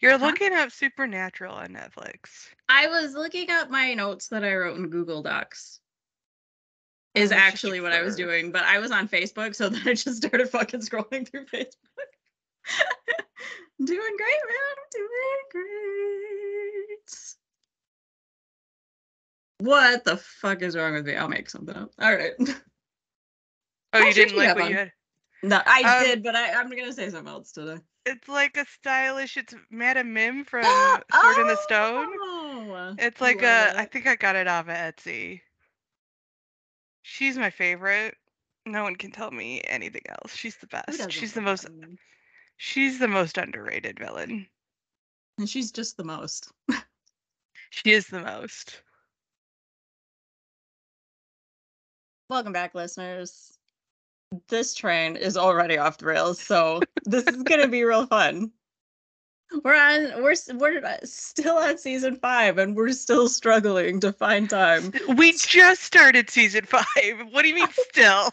You're Huh? looking up Supernatural on Netflix. I was looking up my notes that I wrote in Google Docs. Oh, Is actually what I was doing, but I was on Facebook, so then I just started fucking scrolling through Facebook. doing great, man. I'm doing great. What the fuck is wrong with me? I'll make something up. All right. Oh, you didn't like what on? you had? No, I Um, did, but I, I'm gonna say something else today. It's like a stylish. It's Madame Mim oh, from Sword in the Stone. Oh, It's like love a. I it. think I got it off of Etsy. She's my favorite. No one can tell me anything else. She's the best. She's the most. She's the most underrated villain. And she's just the most. She is the most. Welcome back, listeners. This train is already off the rails, so this is gonna be real fun. We're on. We're we're uh, still on season five, and we're still struggling to find time. We just started season five. What do you mean still?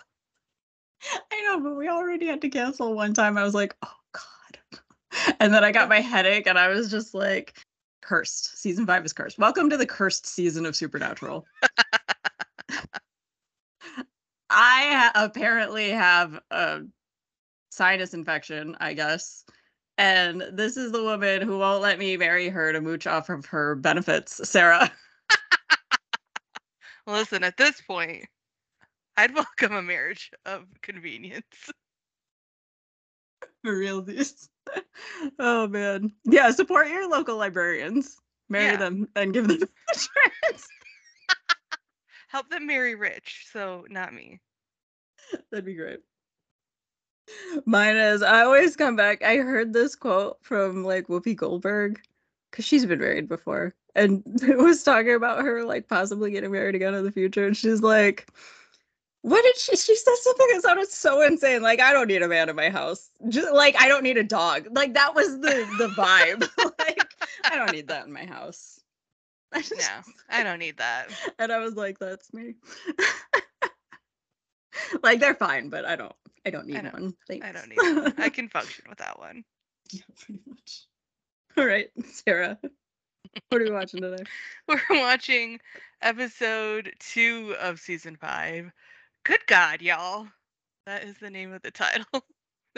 I know, but we already had to cancel one time. I was like, oh god, and then I got my headache, and I was just like, cursed. Season five is cursed. Welcome to the cursed season of Supernatural. I ha- apparently have a sinus infection, I guess. And this is the woman who won't let me marry her to mooch off of her benefits, Sarah. Listen, at this point, I'd welcome a marriage of convenience. For realsies. oh man. Yeah, support your local librarians. Marry Yeah. them and give them insurance. Help them marry rich, so not me. That'd be great. Mine is I always come back. I heard this quote from like Whoopi Goldberg because she's been married before, and it was talking about her like possibly getting married again in the future. And she's like, "What did she?" She said something that sounded so insane. Like, I don't need a man in my house. Just like I don't need a dog. Like that was the the vibe. like I don't need that in my house. I just- No, I don't need that. and I was like, "That's me." like they're fine, but I don't. I don't need don't- one. Thanks. I don't need one. I can function without one. yeah, pretty much. All right, Sarah. What are we watching today? We're watching episode two of season five. Good God, y'all. That is the name of the title. the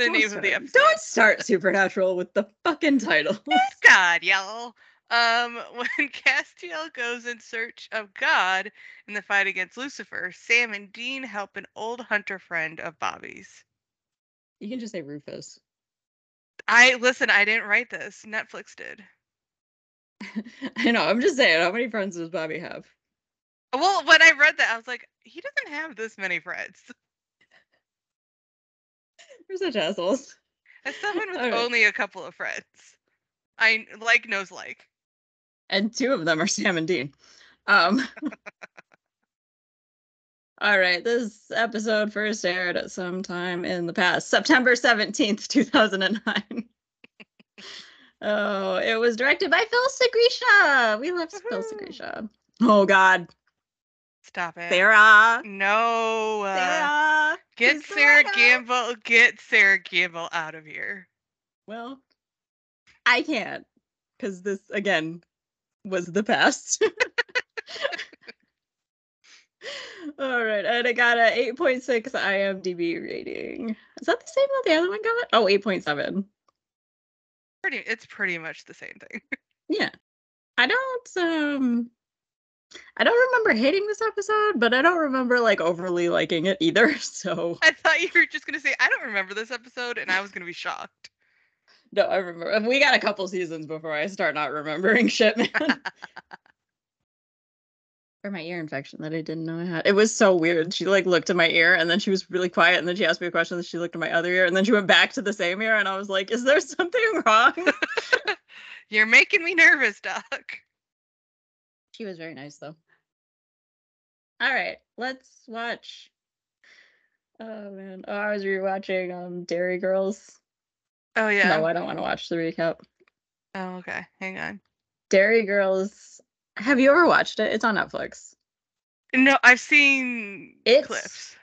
Don't name of the episode. Don't start Supernatural with the fucking title. Good God, y'all. Um, when Castiel goes in search of God in the fight against Lucifer, Sam and Dean help an old hunter friend of Bobby's. you can just say Rufus. I listen, I didn't write this. Netflix did. I know. I'm just saying. How many friends does Bobby have? Well, when I read that, I was like, he doesn't have this many friends. We're such assholes. As someone with right. only a couple of friends, I like knows like. And two of them are Sam and Dean. Um. All right, this episode first aired at some time in the past, September 17th, 2009. oh, it was directed by Phil Sgriccia. We love Phil Woohoo. Sgriccia. Oh, God. Stop it. Sarah. No. uh, Sarah. get Sarah Sarah. Gamble. Get Sera Gamble out of here. Well, I can't because this again was the past. All right, and I got a 8.6 IMDb rating. Is that the same that the other one got? Oh, 8.7. Pretty. It's pretty much the same thing. Yeah. I don't um I don't remember hating this episode, but I don't remember like overly liking it either. So I thought you were just gonna say I don't remember this episode, and I was gonna be shocked. No, I remember we got a couple seasons before I start not remembering shit, man. or my ear infection that I didn't know I had. It was so weird. She like looked at my ear and then she was really quiet and then she asked me a question and she looked at my other ear and then she went back to the same ear and I was like, "Is there something wrong?" You're making me nervous, Doc. she was very nice though. All right, let's watch. Oh man, oh, I was rewatching um Derry Girls. Oh yeah. No, I don't want to watch the recap. Oh okay. Hang on. Derry Girls. Have you ever watched it? It's on Netflix. No, I've seen It's- clips.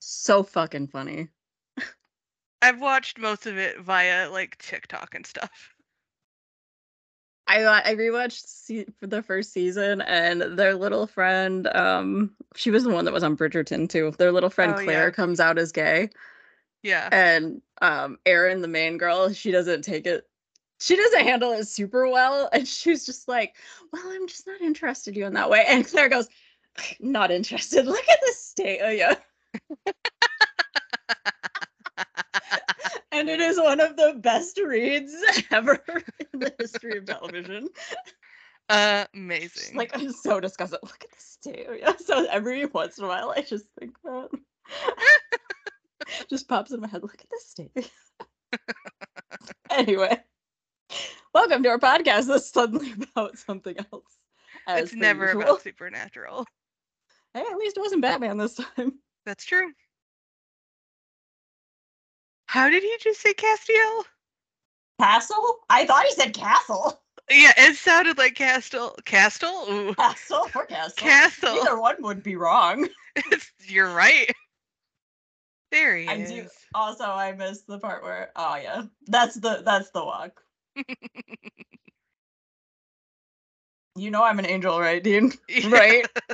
So fucking funny. I've watched most of it via like TikTok and stuff. I I rewatched se- for the first season, and their little friend, um, she was the one that was on Bridgerton too. Their little friend Oh, Claire yeah. comes out as gay, Yeah. and um, Erin, the main girl, she doesn't take it. She doesn't handle it super well, and she's just like, "Well, I'm just not interested in you in that way." And Claire goes, "Not interested. Look at the state of you." and it is one of the best reads ever in the history of television. Amazing. like I'm so disgusted. Look at the state. of you. So every once in a while, I just think that just pops in my head. Look at this state. anyway, welcome to our podcast. That's suddenly about something else. it's never usual. about supernatural. Hey, at least it wasn't Batman this time. That's true. How did he just say Castiel? Castle? I thought he said castle. Yeah, it sounded like Castle. Castle? Ooh. Castle or castle? Castle. Either one would be wrong. It's- You're right. There he I is. do. Also, I missed the part where. Oh yeah, that's the that's the walk. you know I'm an angel, right, Dean? Yeah. Right.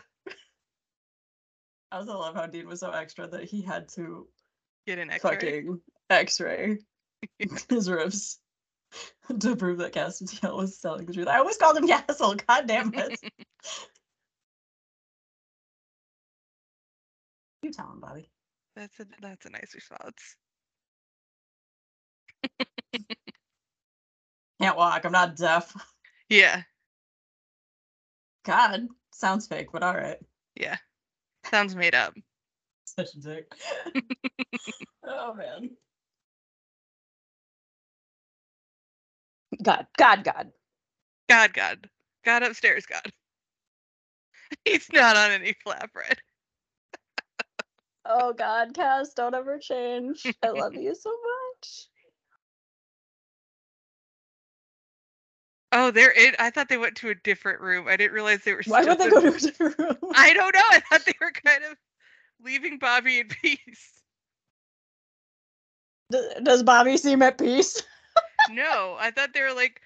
I also love how Dean was so extra that he had to Get an X-ray. fucking X-ray his ribs to prove that Castiel was telling the truth. I always called him Castle. God damn it! you tell him, Bobby. That's a that's a nice response. Can't walk. I'm not deaf. Yeah, God, sounds fake, but all right. yeah. Sounds made up. Such a dick. oh man. God, God, God. God, God, God upstairs, God. He's not on any flatbread. Oh God, Cass, don't ever change. I love you so much. Oh, they're in. I thought they went to a different room. I didn't realize they were. Why would they go to a different room? I don't know. I thought they were kind of leaving Bobby in peace. Does Bobby seem at peace? No, I thought they were like,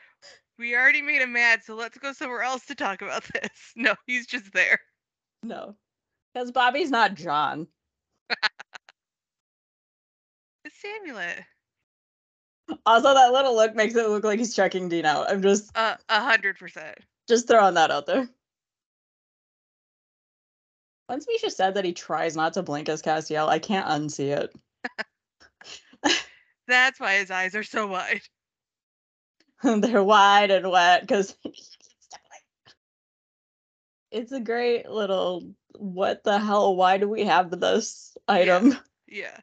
we already made him mad, so let's go somewhere else to talk about this. No, he's just there. No. Because Bobby's not John. It's Samuel. Also, that little look makes it look like he's checking Dean out. I'm just a hundred percent. just throwing that out there. Once Misha said that he tries not to blink as Castiel, I can't unsee it. That's why his eyes are so wide. They're wide and wet because it's a great little what the hell? Why do we have this item? Yeah.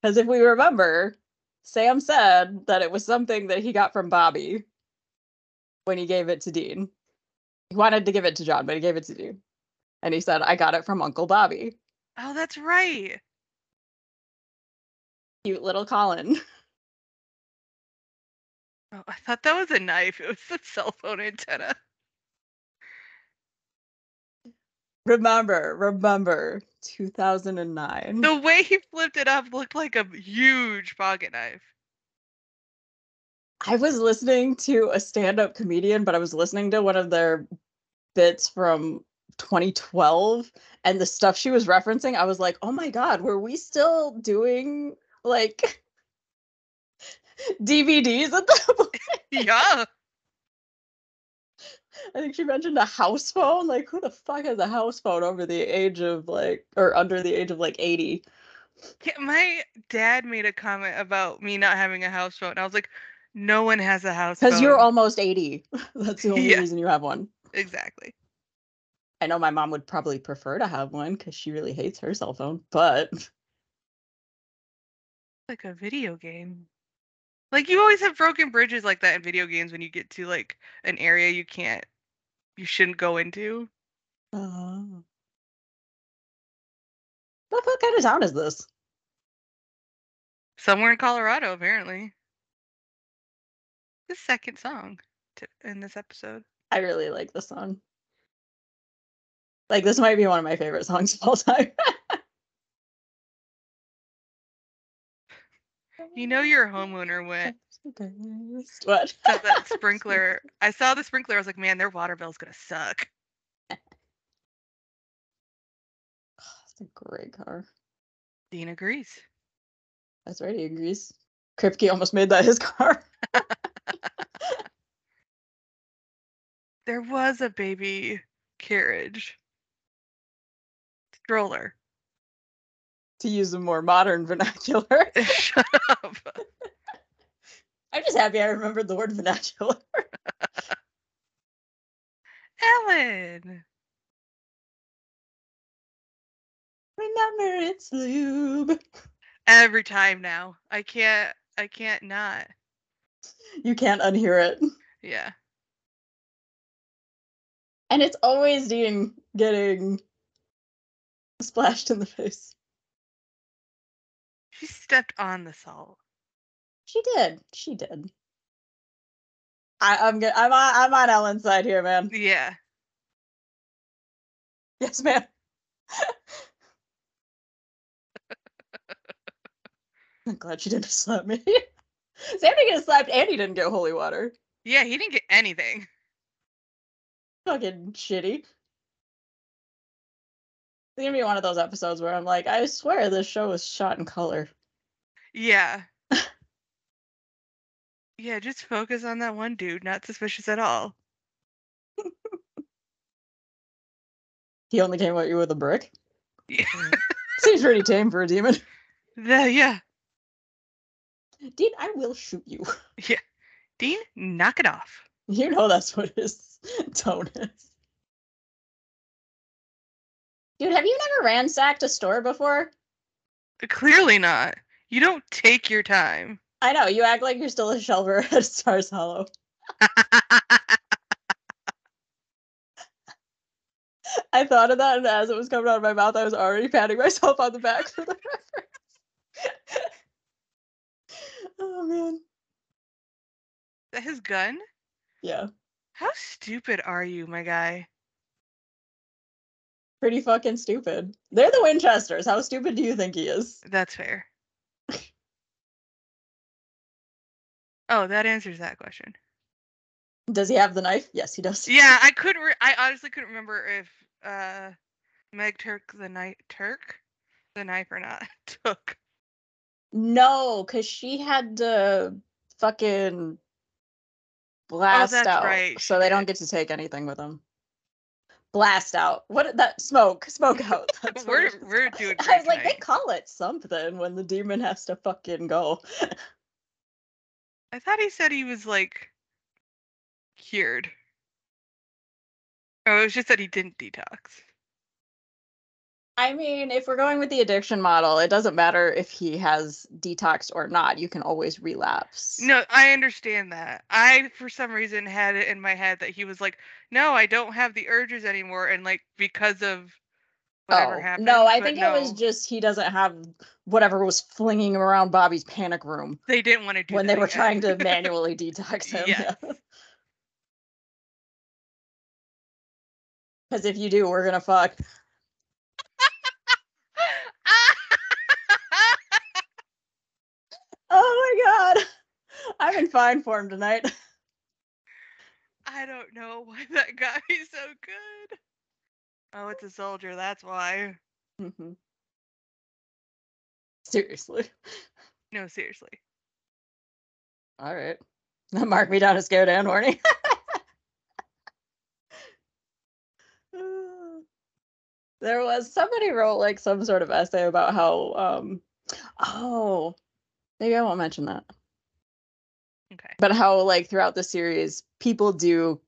Because if we remember, Sam said that it was something that he got from Bobby when he gave it to Dean. He wanted to give it to John, but he gave it to Dean. And he said, I got it from Uncle Bobby. Oh, that's right. Cute little Colin. Oh, I thought that was a knife. It was the cell phone antenna. Remember, remember, 2009. The way he flipped it up looked like a huge pocket knife. I was listening to a stand up comedian, but I was listening to one of their bits from 2012 and the stuff she was referencing. I was like, oh my God, were we still doing like DVDs at that point? Yeah. I think she mentioned a house phone. Like, who the fuck has a house phone over the age of like, or under the age of like 80? Yeah, My dad made a comment about me not having a house phone. I was like, no one has a house phone. Because you're almost 80. That's the only Yeah. reason you have one. exactly. I know my mom would probably prefer to have one because she really hates her cell phone, but Like a video game. Like you always have broken bridges like that in video games when you get to like an area you can't you shouldn't go into. Uh-huh. what, what kind of town is this? Somewhere in Colorado, apparently. The second song to, in this episode. I really like this song. Like this might be one of my favorite songs of all time. You know you're a homeowner when What? So that sprinkler. I saw the sprinkler. I was like, man, their water bill's gonna suck. That's a great car. Dean agrees. That's right, he agrees. Kripke almost made that his car. There was a baby carriage. Stroller. To use a more modern vernacular. Shut up. I'm just happy I remembered the word vernacular. Ellen. Remember it's lube. Every time now. I can't I can't not. You can't unhear it. Yeah. And it's always Dean getting splashed in the face. She stepped on the salt. She did. She did. I, I'm good. I'm on. I'm on Ellen's side here, man. Yeah. Yes, ma'am. I'm glad she didn't slap me. Sam didn't get slapped, and he didn't get holy water. Yeah, he didn't get anything. Fucking shitty. It's gonna be one of those episodes where I'm like, I swear this show was shot in color. Yeah. yeah, just focus on that one dude, not suspicious at all. He only came at you with a brick. Yeah. Seems pretty tame for a demon. The, yeah. Dean, I will shoot you. Yeah. Dean, knock it off. You know that's what his tone is. Dude, have you never ransacked a store before? Clearly not. You don't take your time. I know, you act like you're still a shelver at Stars Hollow. I thought of that, and as it was coming out of my mouth, I was already patting myself on the back for the reference. oh man. that his gun? Yeah. How stupid are you, my guy? Pretty fucking stupid. They're the Winchesters. How stupid do you think he is? That's fair. oh, that answers that question. Does he have the knife? Yes, he does. Yeah, I couldn't. Re- I honestly couldn't remember if uh, Meg Turk the knife Turk the knife or not took. No, because she had to fucking blast Oh, out. right, So they don't get to take anything with them. Blast out. What that smoke? Smoke out. That's we're we're doing I was like, they call it something when the demon has to fucking go. I thought he said he was like cured. Oh, it was just that he didn't detox. I mean, if we're going with the addiction model, it doesn't matter if he has detoxed or not. You can always relapse. No, I understand that. I, for some reason, had it in my head that he was like, "No, I don't have the urges anymore," and like because of whatever Oh, happened. no, I think it was just he doesn't have whatever was flinging around Bobby's panic room they didn't want to do when they were trying to manually detox him. Yes. Because if you do, we're gonna fuck. Oh my god, I'm in fine form tonight. I don't know why that got me so good. Oh, it's a soldier. That's why. Mhm. Seriously. No, seriously. All right. Mark me down as scared and horny. there was somebody wrote like some sort of essay about how um oh maybe I won't mention that. Okay. But how like throughout the series people do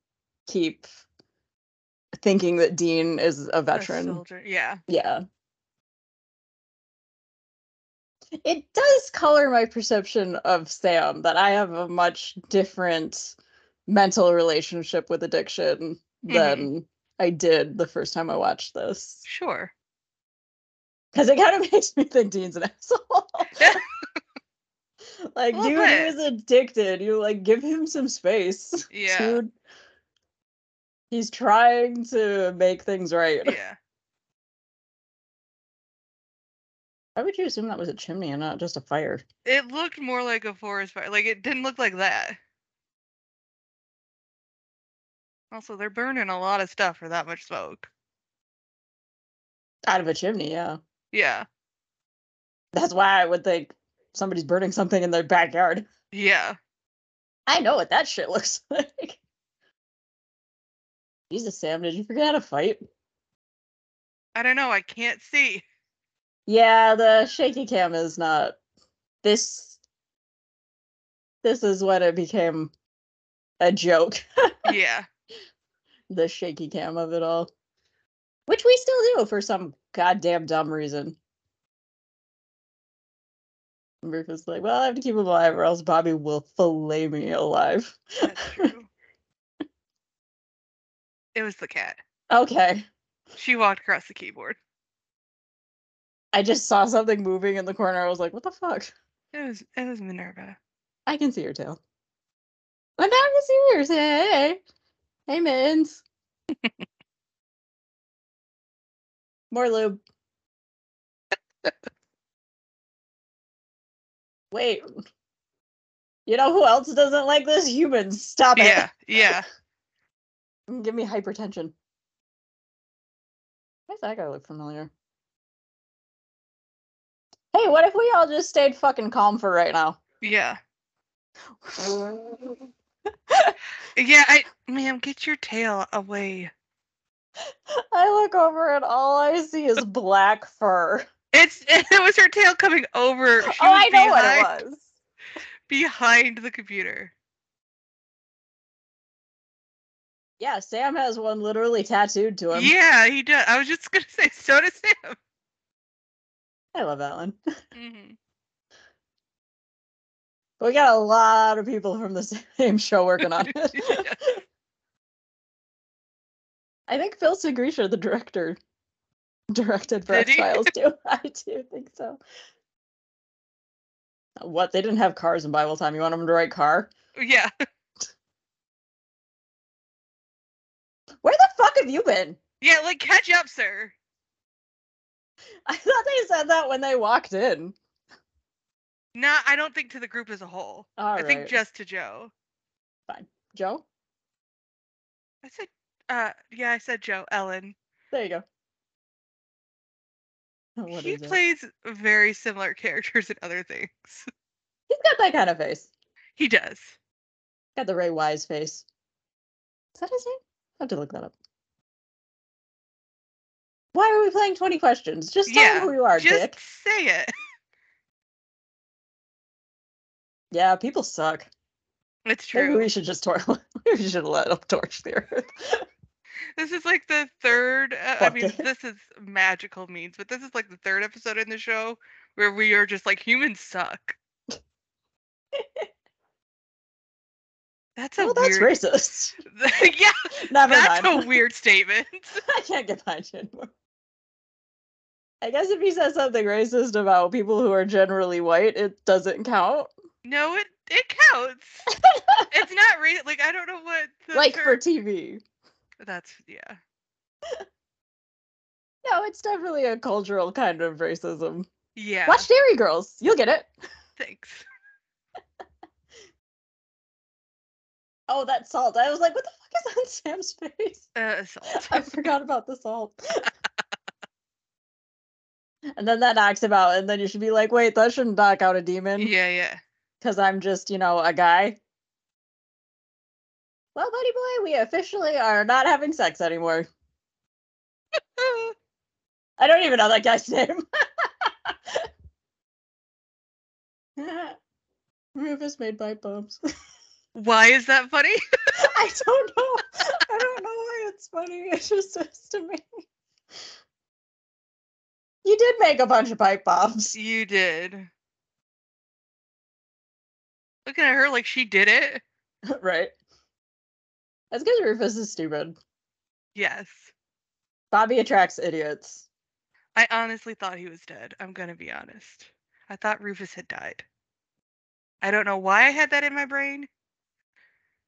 keep thinking that Dean is a A veteran. soldier. Yeah. Yeah. It does color my perception of Sam that I have a much different mental relationship with addiction Mhm. than I did the first time I watched this. Sure. Because it kind of makes me think Dean's an asshole. like, dude, bit. he was addicted. You like give him some space. Yeah. Dude. He's trying to make things right. Yeah. Why would you assume that was a chimney and not just a fire? It looked more like a forest fire. Like it didn't look like that. Also, they're burning a lot of stuff for that much smoke. Out of a chimney, yeah. Yeah. That's why I would think somebody's burning something in their backyard. Yeah. I know what that shit looks like. Jesus, Sam, did you forget how to fight? I don't know. I can't see. Yeah, the shaky cam is not this this is when it became a joke. Yeah. the shaky cam of it all. Which we still do for some goddamn dumb reason. Rufus like, well, I have to keep him alive or else Bobby will fillet me alive. That's true. it was the cat. okay. She walked across the keyboard. I just saw something moving in the corner. I was like, what the fuck? It was it was Minerva. I can see her tail. But now I can see yours. Hey, hey, Mins. More lube. Wait. You know who else doesn't like this? Humans. Stop it. Yeah, yeah. Give me hypertension. Why does that guy look familiar? Hey, what if we all just stayed fucking calm for right now? Yeah. Yeah, I ma'am, get your tail away. I look over and all I see is black fur. It's it was her tail coming over. She oh, I know what it was. Behind the computer. Yeah, Sam has one literally tattooed to him. Yeah, he does. I was just gonna say so does Sam. I love that one. hmm But we got a lot of people from the same show working on it. I think Phil Sgriccia, the director, directed for Did X-Files too. I do think so. What? They didn't have cars in Bible time. You want them to write car? Yeah. Where the fuck have you been? Yeah, like catch up, sir. I thought they said that when they walked in. Not I don't think to the group as a whole. All I right. think just to Jo. Fine. Jo? I said uh yeah, I said Jo. Ellen. There you go. What he it? plays very similar characters in other things. He's got that kind of face. He does. Got the Ray Wise face. Is that his name? I have to look that up. Why are we playing 20 questions? Just tell Yeah, them who you are, Just Dick. say it. Yeah, people suck. It's true. Maybe we should just torch. Maybe we should let them torch the earth. This is like the third. Uh, I mean, this is magical means, but this is like the third episode in the show where we are just like humans suck. That's a well, that's weird. racist. yeah, Never that's mind. a weird statement. I can't get behind you anymore. I guess if he says something racist about people who are generally white, it doesn't count. No, it it counts. It's not ra- like I don't know what the like for TV. That's yeah. No, it's definitely a cultural kind of racism. Yeah. Watch Derry Girls. You'll get it. Thanks. Oh, that salt. I was like, what the fuck is on Sam's face? Uh, assault. I forgot about the salt. and then that knocks him out, and then you should be like, wait, that shouldn't knock out a demon. yeah, yeah. Because I'm just, you know, a guy. Well, buddy boy, we officially are not having sex anymore. I don't even know that guy's name. Rufus made pipe bombs. Why is that funny? I don't know. I don't know why it's funny. It just is to me. You did make a bunch of pipe bombs. you did. Looking at her like she did it. right. That's because Rufus is stupid. Yes. Bobby attracts idiots. I honestly thought he was dead. I'm gonna be honest. I thought Rufus had died. I don't know why I had that in my brain.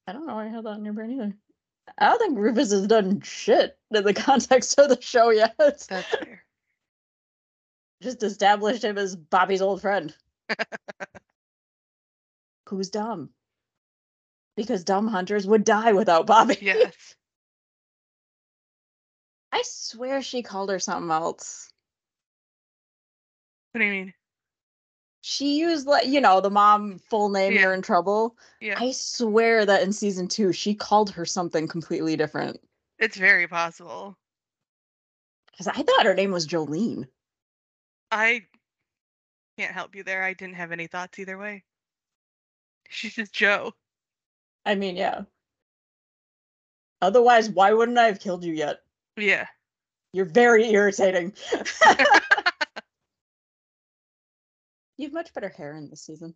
I don't know why I had that in your brain either. I don't think Rufus has done shit in the context of the show yet. That's fair. Just established him as Bobby's old friend. Who's dumb? Because dumb hunters would die without Bobby. Yes. I swear she called her something else. What do you mean? She used like you know the mom full name. Yeah. You're in trouble. Yeah. I swear that in season two she called her something completely different. It's very possible. Because I thought her name was Jolene. I can't help you there. I didn't have any thoughts either way. She's just Jo. I mean, yeah. Otherwise, why wouldn't I have killed you yet? Yeah. You're very irritating. you have much better hair in this season.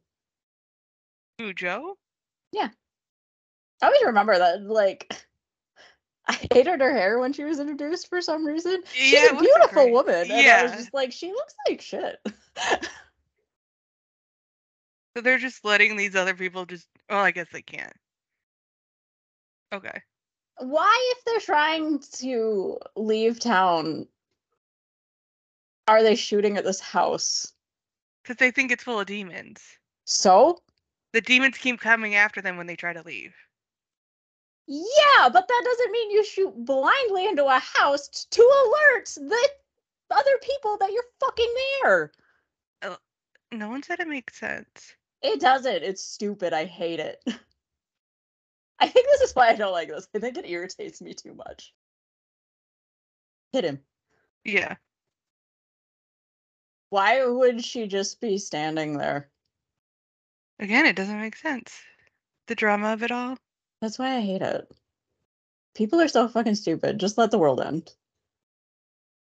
Who, Jo? Yeah. I always remember that, like, I hated her hair when she was introduced for some reason. She's Yeah, a beautiful great. woman. And I was just like, she looks like shit. So they're just letting these other people just. Oh, I guess they can't. Okay. Why, if they're trying to leave town, are they shooting at this house? Because they think it's full of demons. So? The demons keep coming after them when they try to leave. Yeah, but that doesn't mean you shoot blindly into a house to alert the other people that you're fucking there. Uh, no one said it makes sense. It doesn't. It's stupid. I hate it. I think this is why I don't like this. I think it irritates me too much. Hit him. Yeah. Why would she just be standing there? Again, it doesn't make sense. The drama of it all. That's why I hate it. People are so fucking stupid. Just let the world end.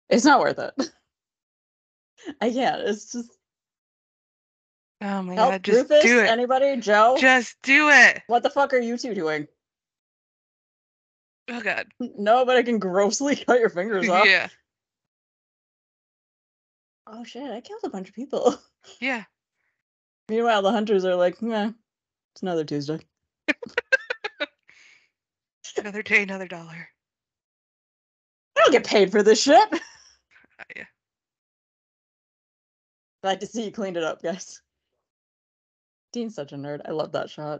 It's not worth it. I can't. It's just Oh my help god, just Rufus. do it. Anybody? Jo? Just do it. what the fuck are you two doing? Oh god. No, but I can grossly cut your fingers off. Yeah. Oh shit! I killed a bunch of people. Yeah. Meanwhile, the hunters are like, "Nah, it's another Tuesday." Another day, another dollar. I don't get paid for this shit. Uh, yeah. Glad to see you cleaned it up, guys. Dean's such a nerd. I love that shot.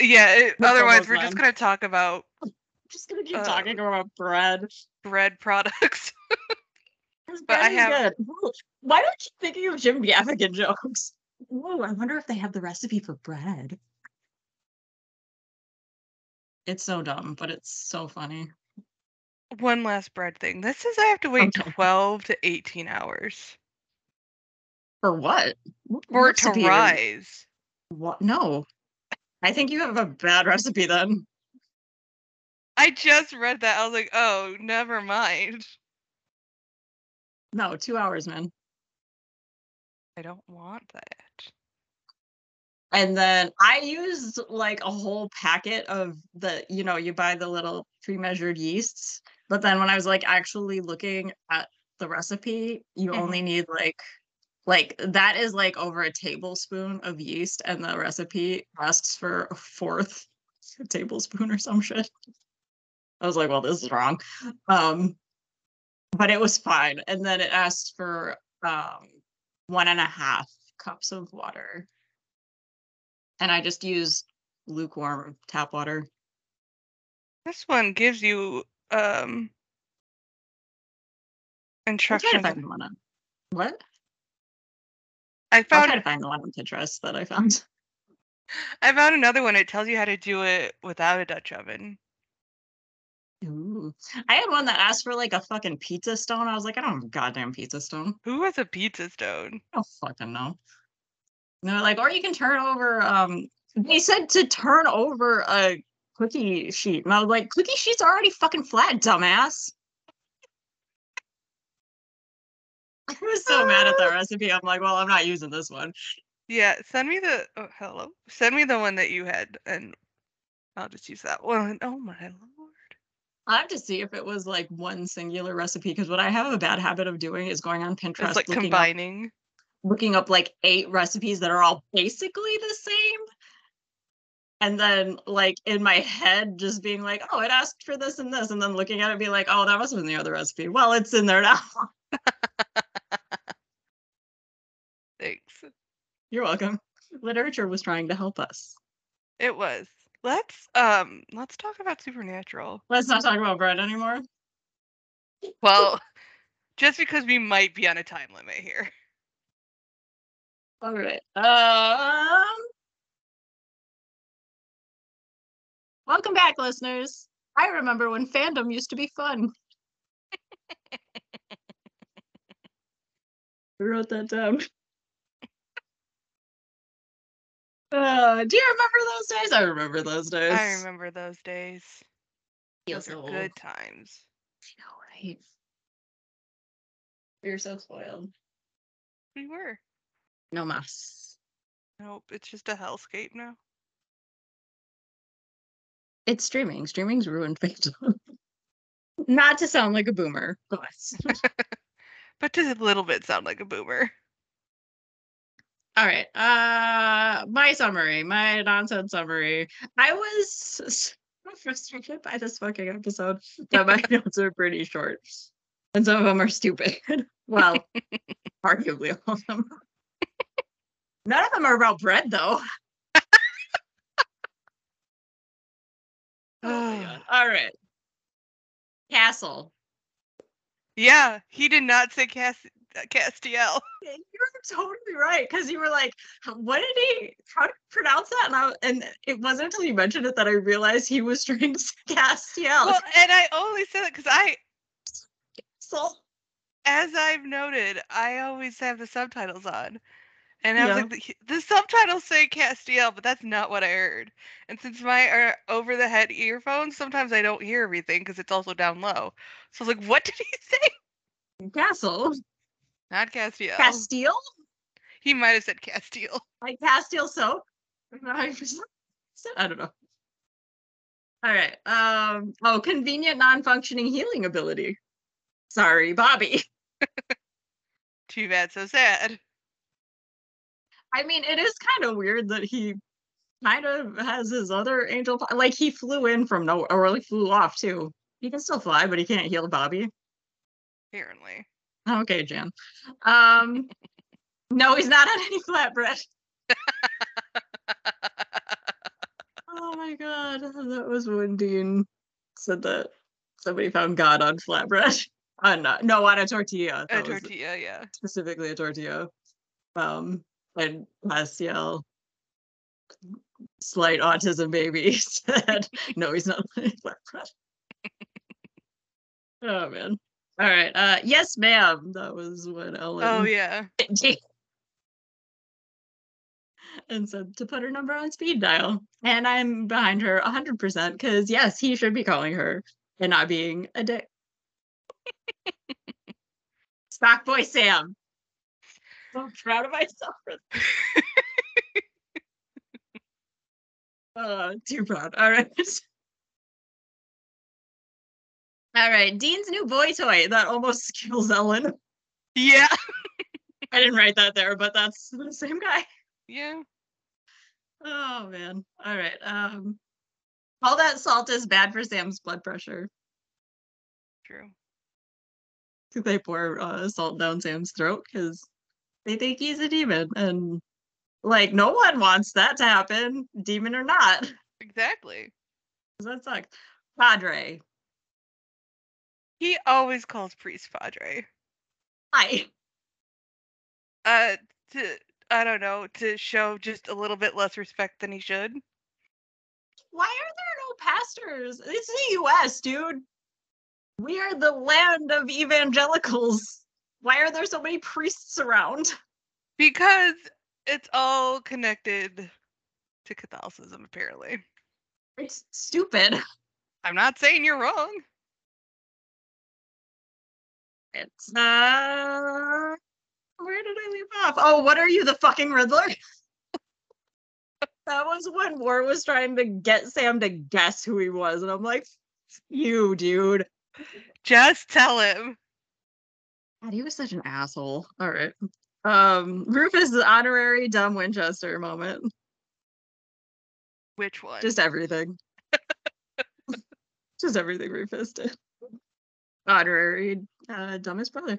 Yeah. It, otherwise, we're just gonna talk about just gonna keep Uh, talking about bread. bread products. This but I bread have-. Ooh, Why don't you thinking of Jim Gaffigan jokes? Ooh, I wonder if they have the recipe for bread. It's so dumb, but it's so funny. One last bread thing. This says I have to wait Okay. 12 to 18 hours For what? What for it to recipe rise. What? No. I think you have a bad recipe then. I just read that. I was like, oh, never mind. No, two hours, man. I don't want that. And then I used like a whole packet of the, you know, you buy the little pre-measured yeasts. But then when I was like actually looking at the recipe, you Mhm. only need like like that is like over a tablespoon of yeast and the recipe asks for a fourth tablespoon or some shit. I was like, well, this is wrong. Um but it was fine. And then it asked for um one and a half cups of water and I just used lukewarm tap water. This one gives you um I'll try to find one on what? I found. I'll try to find the one on Pinterest that I found. I found another one. It tells you how to do it without a Dutch oven. Ooh. I had one that asked for like a fucking pizza stone. I was like, I don't have a goddamn pizza stone. Who has a pizza stone? I don't fucking know. They're like, or you can turn over um they said to turn over a cookie sheet. And I was like, cookie sheet's already fucking flat, dumbass. I was so mad at that recipe. I'm like, well, I'm not using this one. Yeah, send me the oh, hello. Send me the one that you had, and I'll just use that one. Oh my lord! I have to see if it was like one singular recipe because what I have a bad habit of doing is going on Pinterest, It's like looking, up, combining. looking up like eight recipes that are all basically the same. And then like in my head just being like, oh, it asked for this and this, and then looking at it, be like, oh, that must have been the other recipe. Well, it's in there now. Thanks. You're welcome. Literature was trying to help us. It was. Let's um let's talk about Supernatural. Let's not talk about bread anymore. Well, just because we might be on a time limit here. All right. Um. Welcome back, listeners. I remember when fandom used to be fun. I wrote that down. Uh, do you remember those days? I remember those days. I remember those days. Feels Those are good times. I know, right? We're so spoiled. We were. No mas. Nope, it's just a hellscape now. It's streaming. Streaming's ruined fandom. Not to sound like a boomer, but But does a little bit sound like a boomer. all right. Uh, my summary, my nonsense summary. I was so frustrated by this fucking episode that my notes are pretty short, and some of them are stupid. well, arguably all of them. None of them are about bread, though. Oh. All right. Castle. Yeah, he did not say Cas- uh, Castiel. You were totally right because you were like, "What did he? How do you pronounce that?" And, I, and it wasn't until you mentioned it that I realized he was trying to say Castiel. Well, and I only said that because I, So- as I've noted, I always have the subtitles on. And I was like, the, the subtitles say Castiel, but that's not what I heard. And since my are over the head earphones, sometimes I don't hear everything because it's also down low. So I was like, what did he say? Castle. Not Castiel. Castile? he might have said Castiel. Like Castile soap? I don't know. All right. Um. Oh, convenient non-functioning healing ability. Sorry, Bobby. Too bad, so sad. I mean, it is kind of weird that he kind of has his other angel. Like he flew in from nowhere, or he flew off too. He can still fly, but he can't heal Bobby. Apparently. Okay, Jan. Um. no, he's not on any flatbread. Oh my god, that was when Dean said that somebody found God on flatbread. On uh, no, on a tortilla. A That tortilla, yeah. specifically a tortilla. Um, and Castiel, slight autism baby, said, "No, he's not on any flatbread." oh man. All right. Uh, yes, ma'am. That was what Ellen. Oh yeah. and said to put her number on speed dial. And I'm behind her 100% because, yes, he should be calling her and not being a dick. Stock boy Sam. So proud of myself for that. uh, too proud. All right. All right. Dean's new boy toy that almost kills Ellen. Yeah. I didn't write that there, but that's the same guy. Yeah. Oh man. All right. Um all that salt is bad for Sam's blood pressure. True. Think they pour uh, salt down Sam's throat because they think he's a demon. And like no one wants that to happen, demon or not. Exactly. That sucks. Padre. He always calls priest Padre. Hi. Uh to I don't know, to show just a little bit less respect than he should. Why are there no pastors? It's the US, dude. We are the land of evangelicals. Why are there so many priests around? Because it's all connected to Catholicism, apparently. It's stupid. I'm not saying you're wrong. It's uh where did I leave off? Oh, what are you, the fucking Riddler? that was when War was trying to get Sam to guess who he was, and I'm like, you dude. Just tell him. God, he was such an asshole. All right. Um, Rufus' honorary dumb Winchester moment. Which one? Just everything. Just everything Rufus did. Honorary uh, dumbest brother.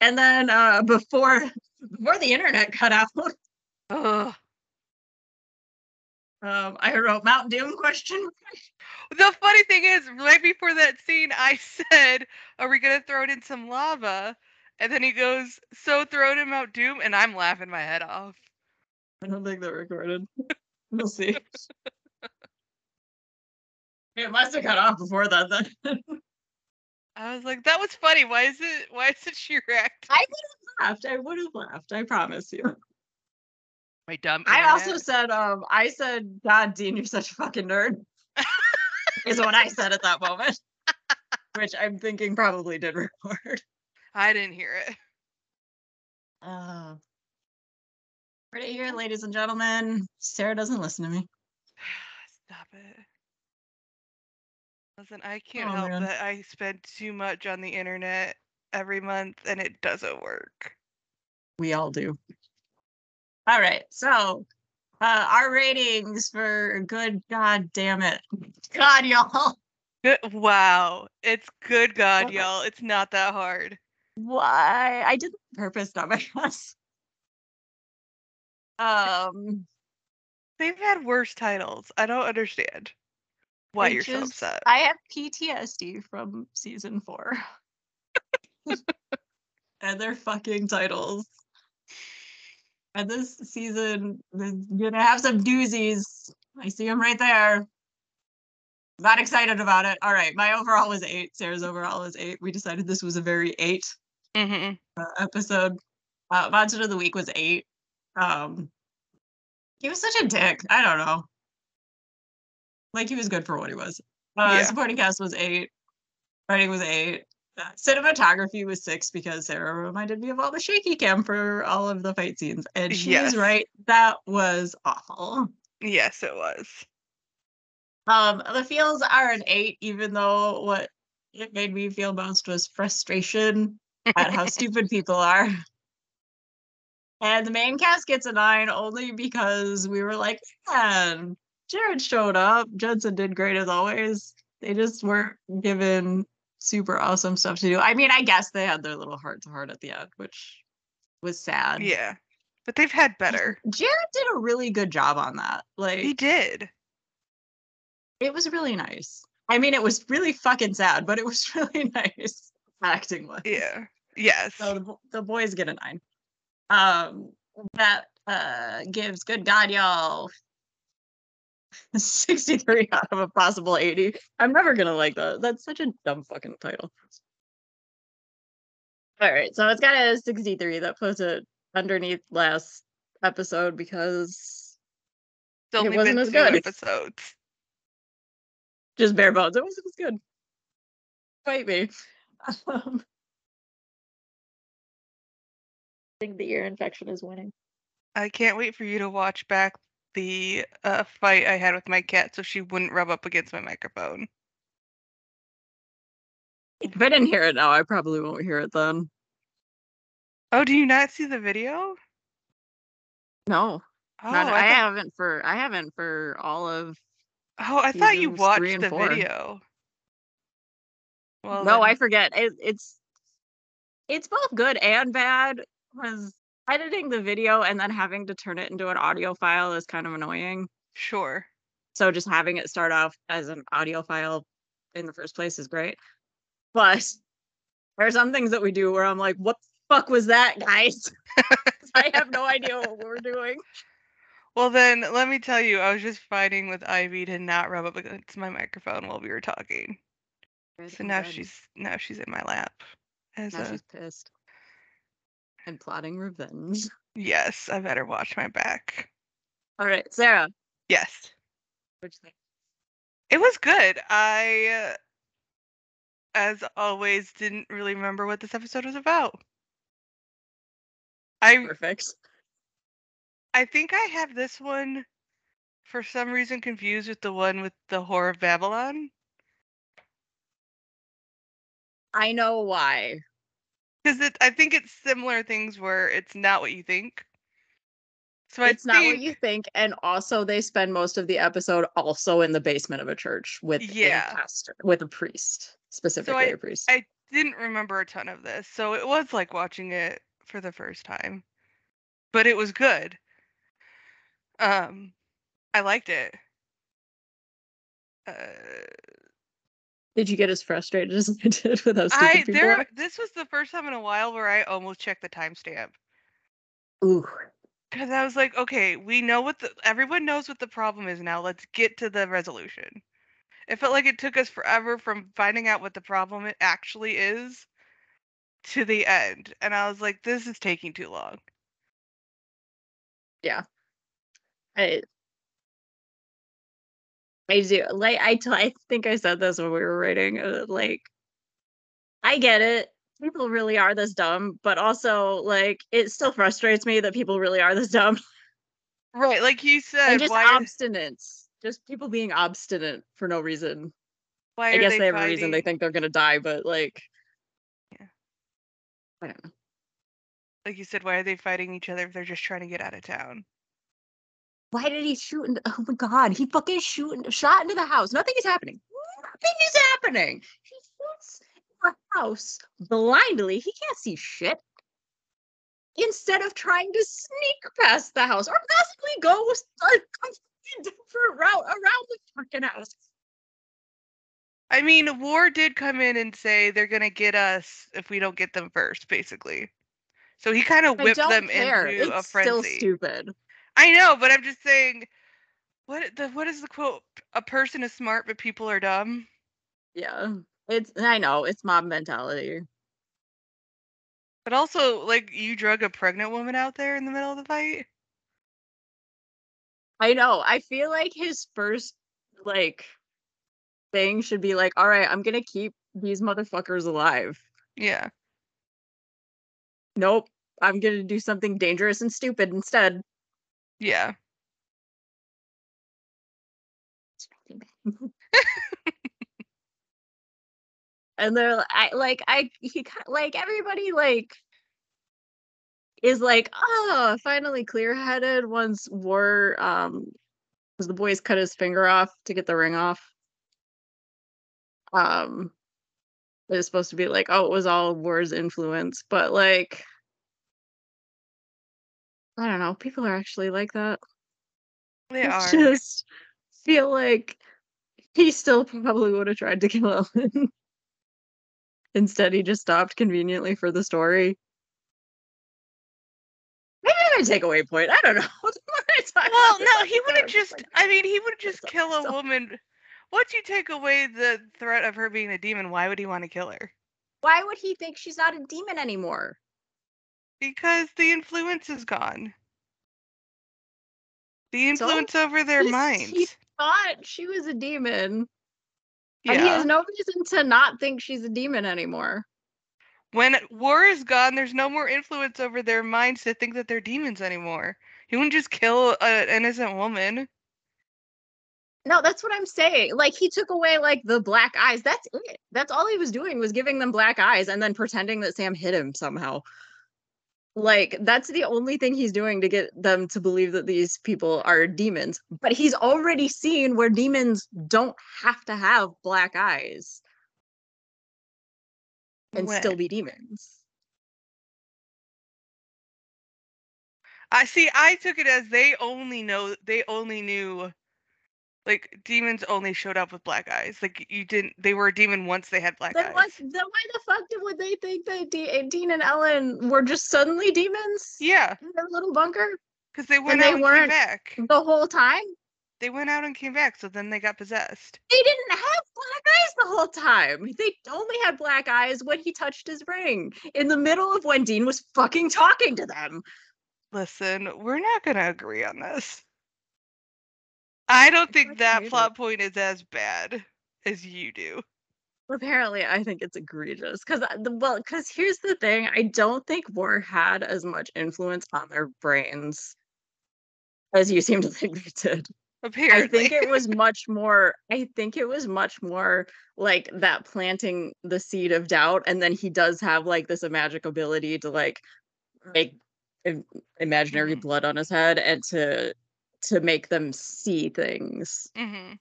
And then uh, before before the internet cut out, Ugh. Um, I wrote Mountain Doom question. The funny thing is, right before that scene, I said, "Are we gonna throw it in some lava?" And then he goes, "So throw it in Mount Doom," and I'm laughing my head off. I don't think that recorded. We'll see. it must have cut off before that then. I was like, "That was funny. Why is it? Why is it she reacting?" I would have laughed. I would have laughed. I promise you. My dumb. I also said, um, I said, God, Dean, you're such a fucking nerd. is what I said at that moment. Which I'm thinking probably did record. I didn't hear it. Uh, right here, ladies and gentlemen. Sarah doesn't listen to me. Stop it. Listen, I can't Oh, help man. that I spend too much on the internet every month and it doesn't work. We all do. All right, so uh, our ratings for good God damn it, God y'all. Good, wow. It's good God, y'all. It's not that hard. Why I did purpose, not my guess. Um, They've had worse titles. I don't understand why you're so upset. I have PTSD from season four. and their fucking titles. And this season is gonna have some doozies. I see them right there. Not excited about it. All right, my overall was eight. Sarah's overall was eight. We decided this was a very eight hmm uh, episode. Uh, Monster of the Week was eight. Um, he was such a dick. I don't know. Like he was good for what he was. Uh, Yeah. Supporting cast was eight. Writing was eight. Uh, cinematography was six because Sarah reminded me of all the shaky cam for all of the fight scenes, and she Yes. right. That was awful. Yes, it was. Um, the feels are an eight, even though what it made me feel most was frustration at how stupid people are. And the main cast gets a nine only because we were like, man, Jared showed up. Jensen did great as always. They just weren't given super awesome stuff to do. I mean, I guess they had their little heart to heart at the end, which was sad. Yeah. But they've had better. Jared did a really good job on that. Like He did. it was really nice. I mean, it was really fucking sad, but it was really nice acting wise. Yeah. Yes. So the, the boys get a nine. Um, that uh gives good God, y'all. 63 out of a possible 80. I'm never gonna like that. That's such a dumb fucking title. All right, so it's got a 63 that puts it underneath last episode because It's only wasn't as good. episodes. just bare bones. It was, it was good. Fight me. Um, I think the ear infection is winning. I can't wait for you to watch back the uh, fight I had with my cat so she wouldn't rub up against my microphone. If I didn't hear it now, I probably won't hear it then. Oh, do you not see the video? No, Oh, not, I, I, thought, haven't for I haven't for all of. oh, I thought you watched the four. video. Well, no, I forget. It, it's it's both good and bad. Was editing the video and then having to turn it into an audio file is kind of annoying. sure. So just having it start off as an audio file in the first place is great. But there are some things that we do where I'm like, what the fuck was that, guys? I have no idea what we're doing. Well, then let me tell you, I was just fighting with Ivy to not rub up against my microphone while we were talking. So now she's now she's in my lap. As now a, she's pissed and plotting revenge. yes, I better watch my back. All right, Sarah. Yes, Which thing? it was good. I, as always, didn't really remember what this episode was about. I Perfect. I think I have this one for some reason confused with the one with the Whore of Babylon. I know why. Because it, I think it's similar things where it's not what you think. So I it's not what you think, and also they spend most of the episode also in the basement of a church with Yeah. a pastor, with a priest, specifically a priest. I didn't remember a ton of this, so it was like watching it for the first time. But it was good. Um I liked it. Uh Did you get as frustrated as I did with how stupid I people there are? this was the first time in a while where I almost checked the timestamp. Ooh, Because I was like, okay, we know what the everyone knows what the problem is now. Let's get to the resolution. It felt like it took us forever from finding out what the problem it actually is to the end. And I was like, this is taking too long. Yeah. I, I do like I, t- I think I said this when we were writing. Uh, like, I get it. People really are this dumb, but also like it still frustrates me that people really are this dumb Right, like you said, and just why, are- Just people being obstinate for no reason. why I guess they, they have fighting? a reason. They think they're gonna die, but like, Yeah. I don't know. like you said, why are they fighting each other if they're just trying to get out of town? Why did he shoot? Into, oh my god, he fucking shoot shot into the house. Nothing is happening. Nothing is happening. He shoots in the house blindly. He can't see shit. Instead of trying to sneak past the house or possibly go a completely different route around the fucking house. I mean, War did come in and say they're gonna get us if we don't get them first, basically. So he kind of whipped them care. into a It's still stupid. I know, but I'm just saying, what the what is the quote? A person is smart, but people are dumb. Yeah, it's. I know it's mob mentality. But also, like, you drug a pregnant woman out there in the middle of the fight. I know. I feel like his first like thing should be like, all right, I'm gonna keep these motherfuckers alive. Yeah. Nope. I'm gonna do something dangerous and stupid instead. Yeah. and they're I like I he like everybody like is like oh finally clear headed once war um because the boys cut his finger off to get the ring off. Um it was supposed to be like, oh, it was all war's influence, but like I don't know, people are actually like that. They I are. just feel like he still probably would have tried to kill Ellen. Instead, he just stopped conveniently for the story. Maybe my takeaway point. I don't know. The more I talk Well, no, he would have just. I'm like, I mean, he would just myself, kill a woman. Once you take away the threat of her being a demon, why would he want to kill her? Why would he think she's not a demon anymore? Because the influence is gone. The influence over their minds. he Thought she was a demon, and he has no reason to not think she's a demon anymore. When war is gone, there's no more influence over their minds to think that they're demons anymore. He wouldn't just kill an innocent woman. No, that's what I'm saying. Like he took away like the black eyes. That's it. That's all he was doing was giving them black eyes and then pretending that Sam hit him somehow. Like that's the only thing he's doing to get them to believe that these people are demons. But he's already seen where demons don't have to have black eyes and still be demons. I see. I took it as they only know. They only knew, like demons only showed up with black eyes. Like you didn't. They were a demon once they had black Then eyes. what then why the fuck did, would they think that D- eh, Dean and Ellen were just suddenly demons Yeah, in their little bunker because they went they out and came weren't- back. the whole time? They went out and came back. So then they got possessed. They didn't have black eyes the whole time. They only had black eyes when he touched his ring in the middle of when Dean was fucking talking to them. Listen, we're not gonna agree on this. I don't think that it. plot point is as bad as you do. Apparently, I think it's egregious because well, because here's the thing: I don't think War had as much influence on their brains as you seem to think they did. Apparently, I think it was much more. I think it was much more like that planting the seed of doubt, and then he does have like this magic ability to like make im- imaginary Mhm. blood on his head and to to make them see things. hmm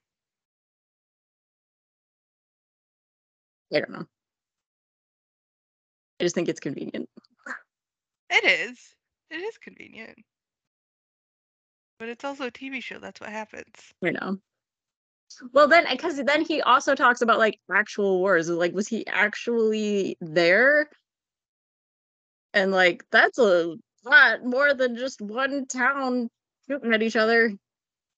I don't know. I just think it's convenient. It is. It is convenient. But it's also a TV show. That's what happens. You know. Well, then, because then he also talks about like actual wars. Like, was he actually there? And like, that's a lot more than just one town shooting at each other.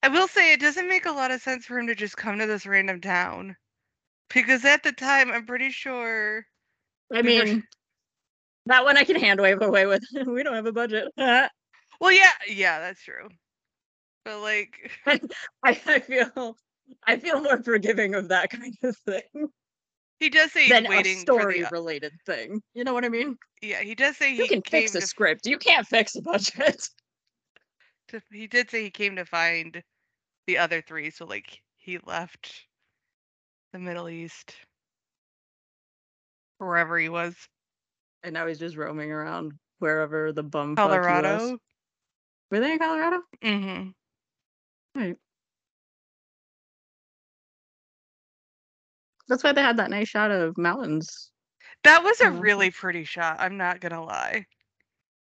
I will say it doesn't make a lot of sense for him to just come to this random town. Because at the time, I'm pretty sure. I We were- mean, that one I can hand wave away with. we don't have a budget. Well, yeah, yeah, that's true. But like, I I feel, I feel more forgiving of that kind of thing he does say than a waiting for story the. related thing. You know what I mean? Yeah, he does say You he can fix a to, script. You can't fix a budget. To. He did say he came to find the other three. So like, he left the Middle East, wherever he was, And now he's just roaming around wherever the bum Colorado. Were they in Colorado? Mm-hmm. Right. That's why they had that nice shot of mountains. That was a really pretty shot. I'm not gonna lie.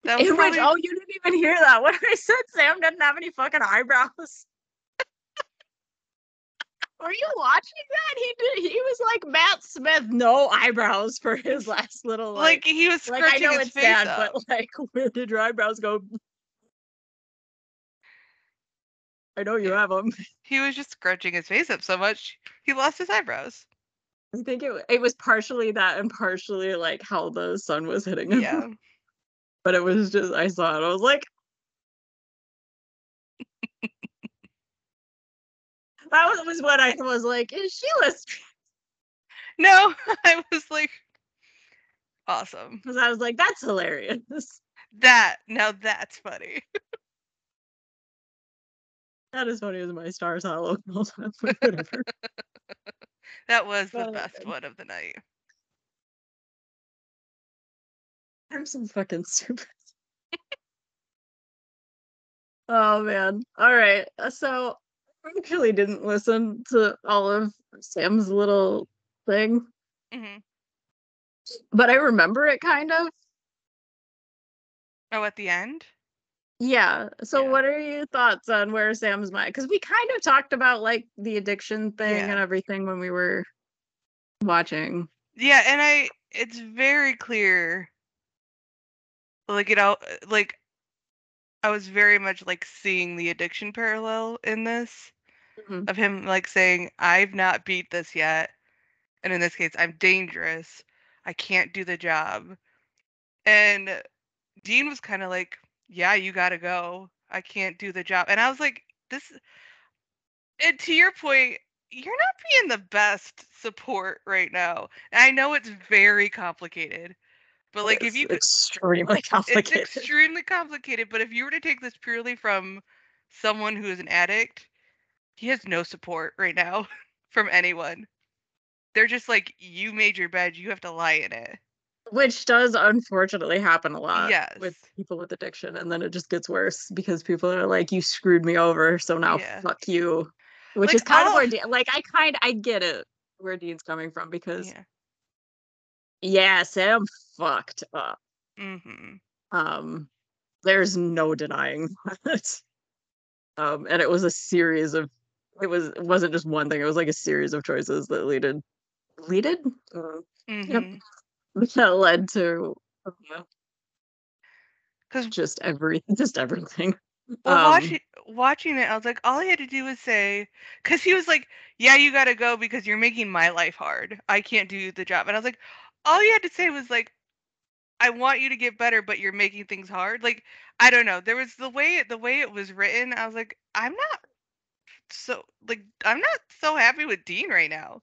That was In which, oh, you didn't even hear that. What I said Sam didn't have any fucking eyebrows. Were you watching that? He did. He was like Matt Smith, no eyebrows for his last little like like. he was Like, I scratching know his it's face sad, up. but like, where did your eyebrows go? I know you have them. He was just scrunching his face up so much he lost his eyebrows. I think it it was partially that and partially like how the sun was hitting him. Yeah. But it was just I saw it. I was like That was, what I was like, is she listening? No, I was like, awesome. Because I was like, that's hilarious. That now that's funny. That is funny as my stars hollow. Whatever. That was the best one of the night. I'm so fucking stupid. oh man. All right. uh, So I actually didn't listen to all of Sam's little thing, hmm but I remember it kind of. Oh, at the end. Yeah. So Yeah. what are your thoughts on where Sam's mind? Because we kind of talked about like the addiction thing Yeah. and everything when we were watching. Yeah, and I it's very clear like you know like I was very much like seeing the addiction parallel in this Mhm. of him like saying I've not beat this yet and in this case I'm dangerous. I can't do the job. And Dean was kind of like, "Yeah, you got to go. I can't do the job." And I was like, "This and to your point, you're not being the best support right now. And I know it's very complicated, but like if you extremely it's extremely complicated, but if you were to take this purely from someone who is an addict, he has no support right now from anyone. They're just like, you made your bed, you have to lie in it. Which does unfortunately happen a lot with people with addiction, and then it just gets worse because people are like, "You screwed me over, so now Yeah. fuck you," which Like, is kind of where, De- like, I kind, I get it where Dean's coming from because, Yeah. Yeah, Sam fucked up. Mm-hmm. Um, there's no denying that. Um, and it was a series of, it was, it wasn't just one thing. It was like a series of choices that leaded, leaded, uh, Mm-hmm. that led to. uh, Because just every just everything. well, Um, watching watching it, I was like, all he had to do was say, because he was like, "Yeah, you got to go because you're making my life hard. I can't do the job." And I was like, all you had to say was like, "I want you to get better, but you're making things hard." Like, I don't know. There was the way it, the way it was written. I was like, I'm not so like I'm not so happy with Dean right now.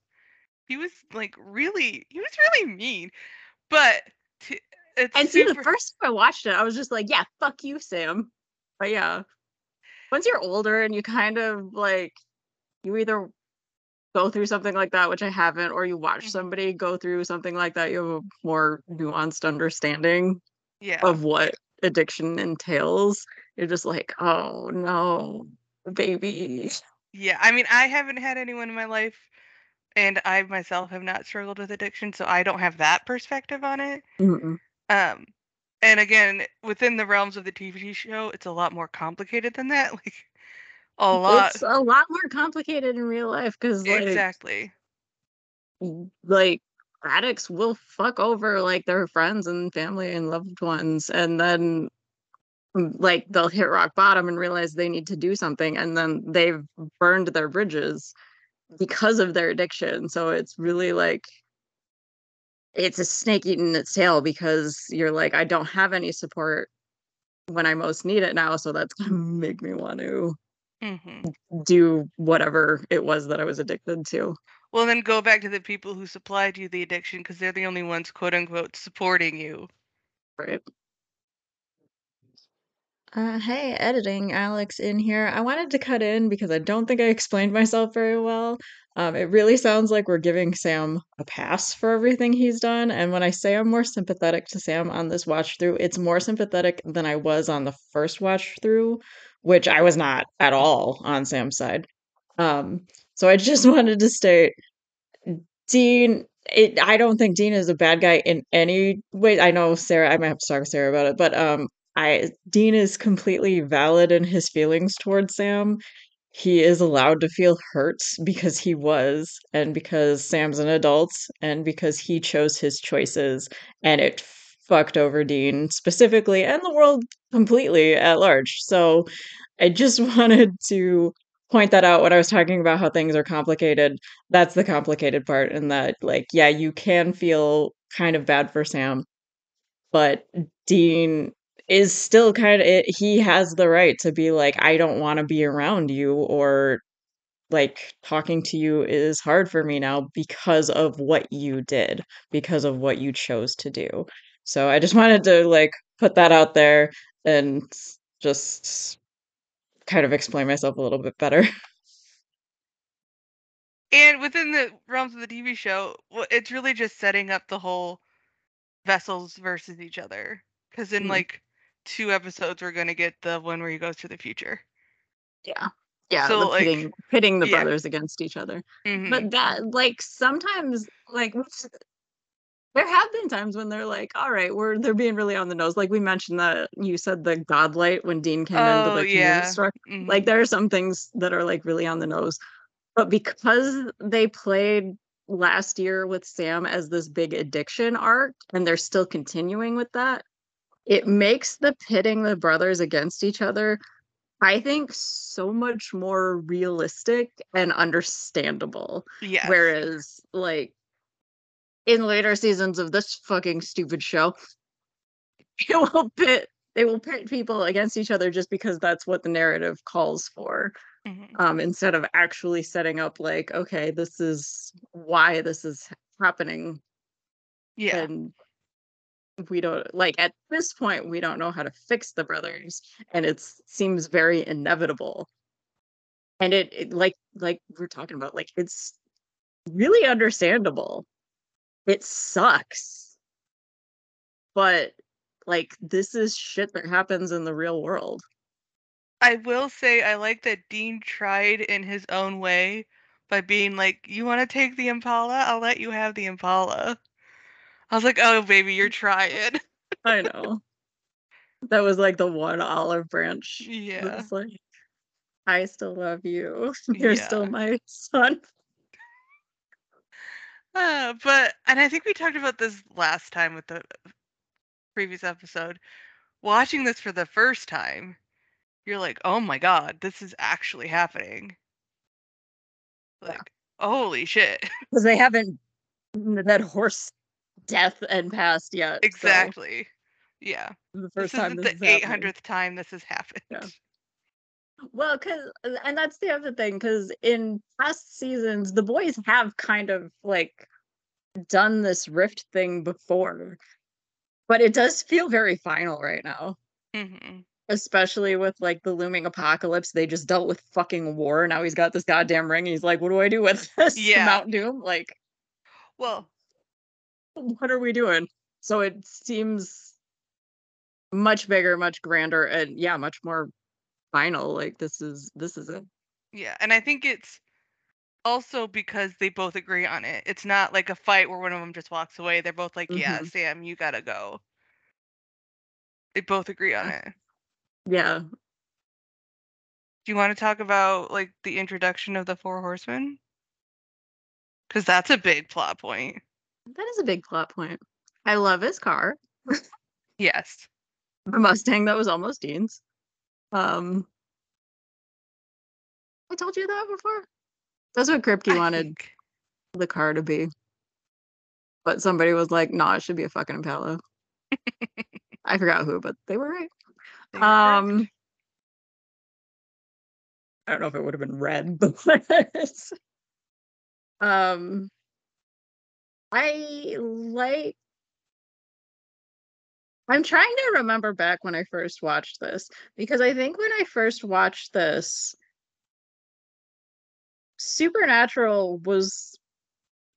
He was like really, he was really mean, but to, and see, the first time I watched it, I was just like, "Yeah, fuck you, Sam." But yeah, once you're older and you kind of like, you either go through something like that, which I haven't, or you watch Mhm. somebody go through something like that, you have a more nuanced understanding yeah. of what addiction entails, you're just like, oh no, baby. Yeah, I mean, I haven't had anyone in my life, and I myself have not struggled with addiction, so I don't have that perspective on it. Mm-mm. Um, and again, within the realms of the TV show, it's a lot more complicated than that. Like a lot. It's a lot more complicated in real life because like exactly. like addicts will fuck over like their friends and family and loved ones and then mm, like they'll hit rock bottom and realize they need to do something and then they've burned their bridges because of their addiction so it's really like it's a snake eating its tail because you're like i don't have any support when i most need it now so that's gonna make me want to hmm do whatever it was that i was addicted to Well, then go back to the people who supplied you the addiction because they're the only ones, quote unquote, supporting you. Right. Uh, hey, editing, Alex in here. I wanted to cut in because I don't think I explained myself very well. Um, it really sounds like we're giving Sam a pass for everything he's done. And when I say I'm more sympathetic to Sam on this watch through, it's more sympathetic than I was on the first watch through, which I was not at all on Sam's side. Um, so I just wanted to state Dean, it, I don't think Dean is a bad guy in any way. I know Sarah, I might have to talk to Sarah about it, but um, I Dean is completely valid in his feelings towards Sam. He is allowed to feel hurt because he was, and because Sam's an adult, and because he chose his choices, and it fucked over Dean specifically and the world completely at large. So I just wanted to point that out when I was talking about how things are complicated. That's the complicated part, and that, like, yeah, you can feel kind of bad for Sam, but Dean is still kind of it, he has the right to be like, I don't want to be around you, or like talking to you is hard for me now because of what you did, because of what you chose to do. So I just wanted to like put that out there and just kind of explain myself a little bit better. And within the realms of the TV show, well, it's really just setting up the whole vessels versus each other. Because in Mhm. like two episodes, we're gonna get the one where he goes to the future. Yeah. Yeah, So, the like- pitting pitting the yeah. brothers against each other. Mhm. But that like sometimes like what's- there have been times when they're like, all right, we're they're being really on the nose. Like we mentioned that you said the godlight when Dean came into Oh, the community yeah. store. Mhm. Like there are some things that are like really on the nose. But because they played last year with Sam as this big addiction arc and they're still continuing with that, it makes the pitting the brothers against each other I think so much more realistic and understandable. yes. Whereas, like, in later seasons of this fucking stupid show, it will pit they will pit people against each other just because that's what the narrative calls for. Mhm. Um, instead of actually setting up like, okay, this is why this is happening. Yeah. And we don't like at this point we don't know how to fix the brothers and it seems very inevitable and it, it like like we're talking about like it's really understandable it sucks but like this is shit that happens in the real world I will say I like that Dean tried in his own way by being like, "You want to take the Impala? I'll let you have the Impala." I was like, "Oh, baby, you're trying." i know that was like the one olive branch Yeah. like i still love you you're still my son Uh, but and I think we talked about this last time with the previous episode. Watching this for the first time, you're like, "Oh my god, this is actually happening." Yeah. Like, holy shit. because they haven't that horse death and past yet. so exactly. Yeah. the This first time isn't this the is happening. 800th time this has happened. Yeah. Well, because and that's the other thing. Because in past seasons, the boys have kind of like done this rift thing before, but it does feel very final right now. hmm Especially with like the looming apocalypse, they just dealt with fucking war. Now he's got this goddamn ring. He's like, "What do I do with this?" Yeah. Mount Doom. Like, Well, what are we doing? So it seems much bigger, much grander, and yeah, much more final. Like this is this is it. Yeah, and I think it's also because they both agree on it. It's not like a fight where one of them just walks away. They're both like, "Yeah, Mhm. Sam, you gotta go." They both agree on it. Yeah. Do you want to talk about like the introduction of the Four Horsemen? Because that's a big plot point. That is a big plot point. I love his car. Yes. The Mustang that was almost Dean's. Um I told you that before. That's what Kripke I wanted think- the car to be. But somebody was like, nah, it should be a fucking Impala. I forgot who, but they were right. they were. Um I don't know if it would have been red, but um I like I'm trying to remember back when I first watched this because I think when I first watched this Supernatural was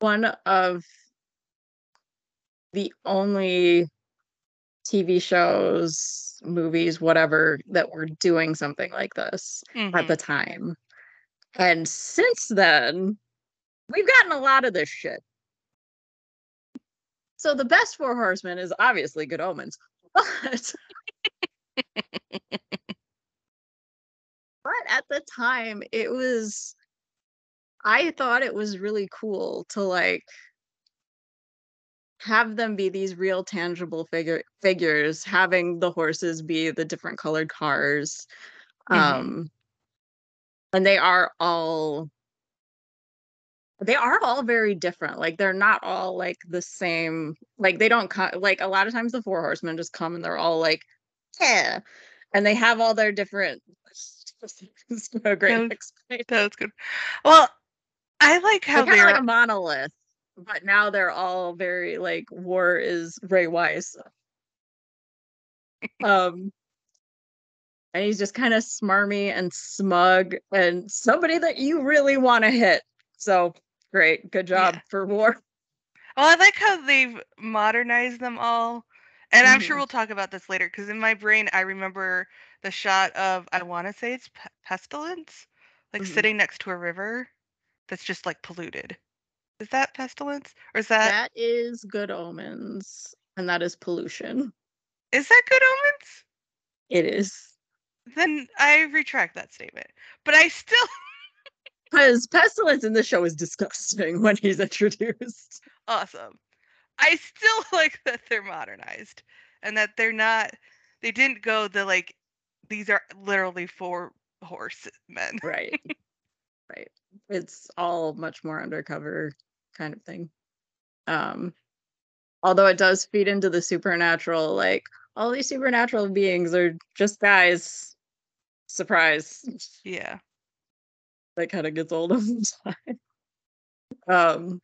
one of the only TV shows, movies, whatever that were doing something like this at Mhm. the time. And since then, we've gotten a lot of this shit. So the best four horsemen is obviously good omens. But but at the time it was I thought it was really cool to like have them be these real tangible figure figures, having the horses be the different colored cars. Mhm. Um and they are all they are all very different. Like they're not all like the same. Like they don't come like a lot of times the four horsemen just come and they're all like, yeah. And they have all their different it's a great Those- explanation. That was good. Well, I like how They're they're like a monolith, but now they're all very like war is Ray Wise. um and he's just kind of smarmy and smug and somebody that you really want to hit. So great, good job Yeah. for war. Well, I like how they've modernized them all. And I'm sure Mhm. we'll talk about this later because in my brain, I remember the shot of, I want to say it's pe- Pestilence, like Mhm. sitting next to a river that's just like polluted. Is that Pestilence? Or is that, That is good omens, and that is pollution. is that Good Omens? It is. Then I retract that statement. But I still, Because pestilence in the show is disgusting when he's introduced. awesome. I still like that they're modernized and that they're not, they didn't go the like, these are literally four horsemen. Right. right. It's all much more undercover kind of thing. Um although it does feed into the supernatural, like all these supernatural beings are just guys. Surprise. Yeah. That kind of gets old over time. Um,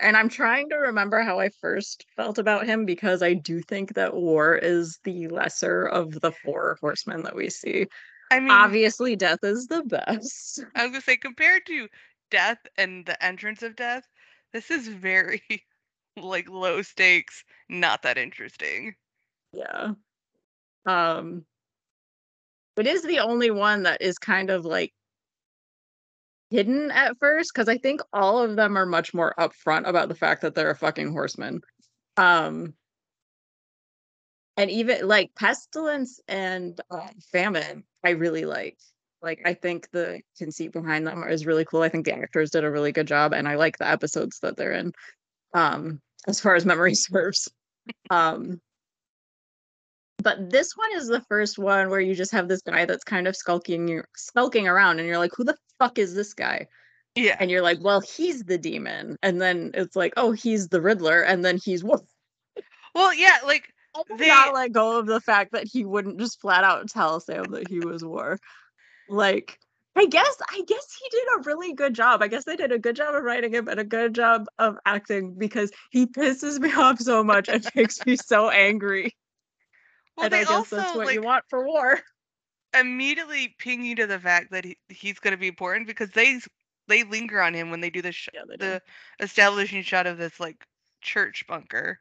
and I'm trying to remember how I first felt about him because I do think that War is the lesser of the four horsemen that we see. I mean, Obviously, Death is the best. I was gonna say compared to death and the entrance of death, this is very like low stakes, not that interesting. Yeah. Um, it is the only one that is kind of like hidden at first because I think all of them are much more upfront about the fact that they're a fucking horseman. Um, and even like pestilence and uh, famine, I really like. Like, I think the conceit behind them is really cool. I think the actors did a really good job, and I like the episodes that they're in. Um, as far as memory serves. Um, but this one is the first one where you just have this guy that's kind of skulking skulking around and you're like who the fuck is this guy Yeah. and you're like well he's the demon and then it's like oh he's the riddler and then he's what Well, yeah, like I They- not let go of the fact that he wouldn't just flat out tell Sam that he was war. Like, I guess I guess he did a really good job. I guess they did a good job of writing him and a good job of acting because he pisses me off so much and makes me so angry. Well, and they I guess also that's what like you want for war. immediately ping you to the fact that he, he's gonna be important because they they linger on him when they do the sh- Yeah, they do. the establishing shot of this like church bunker.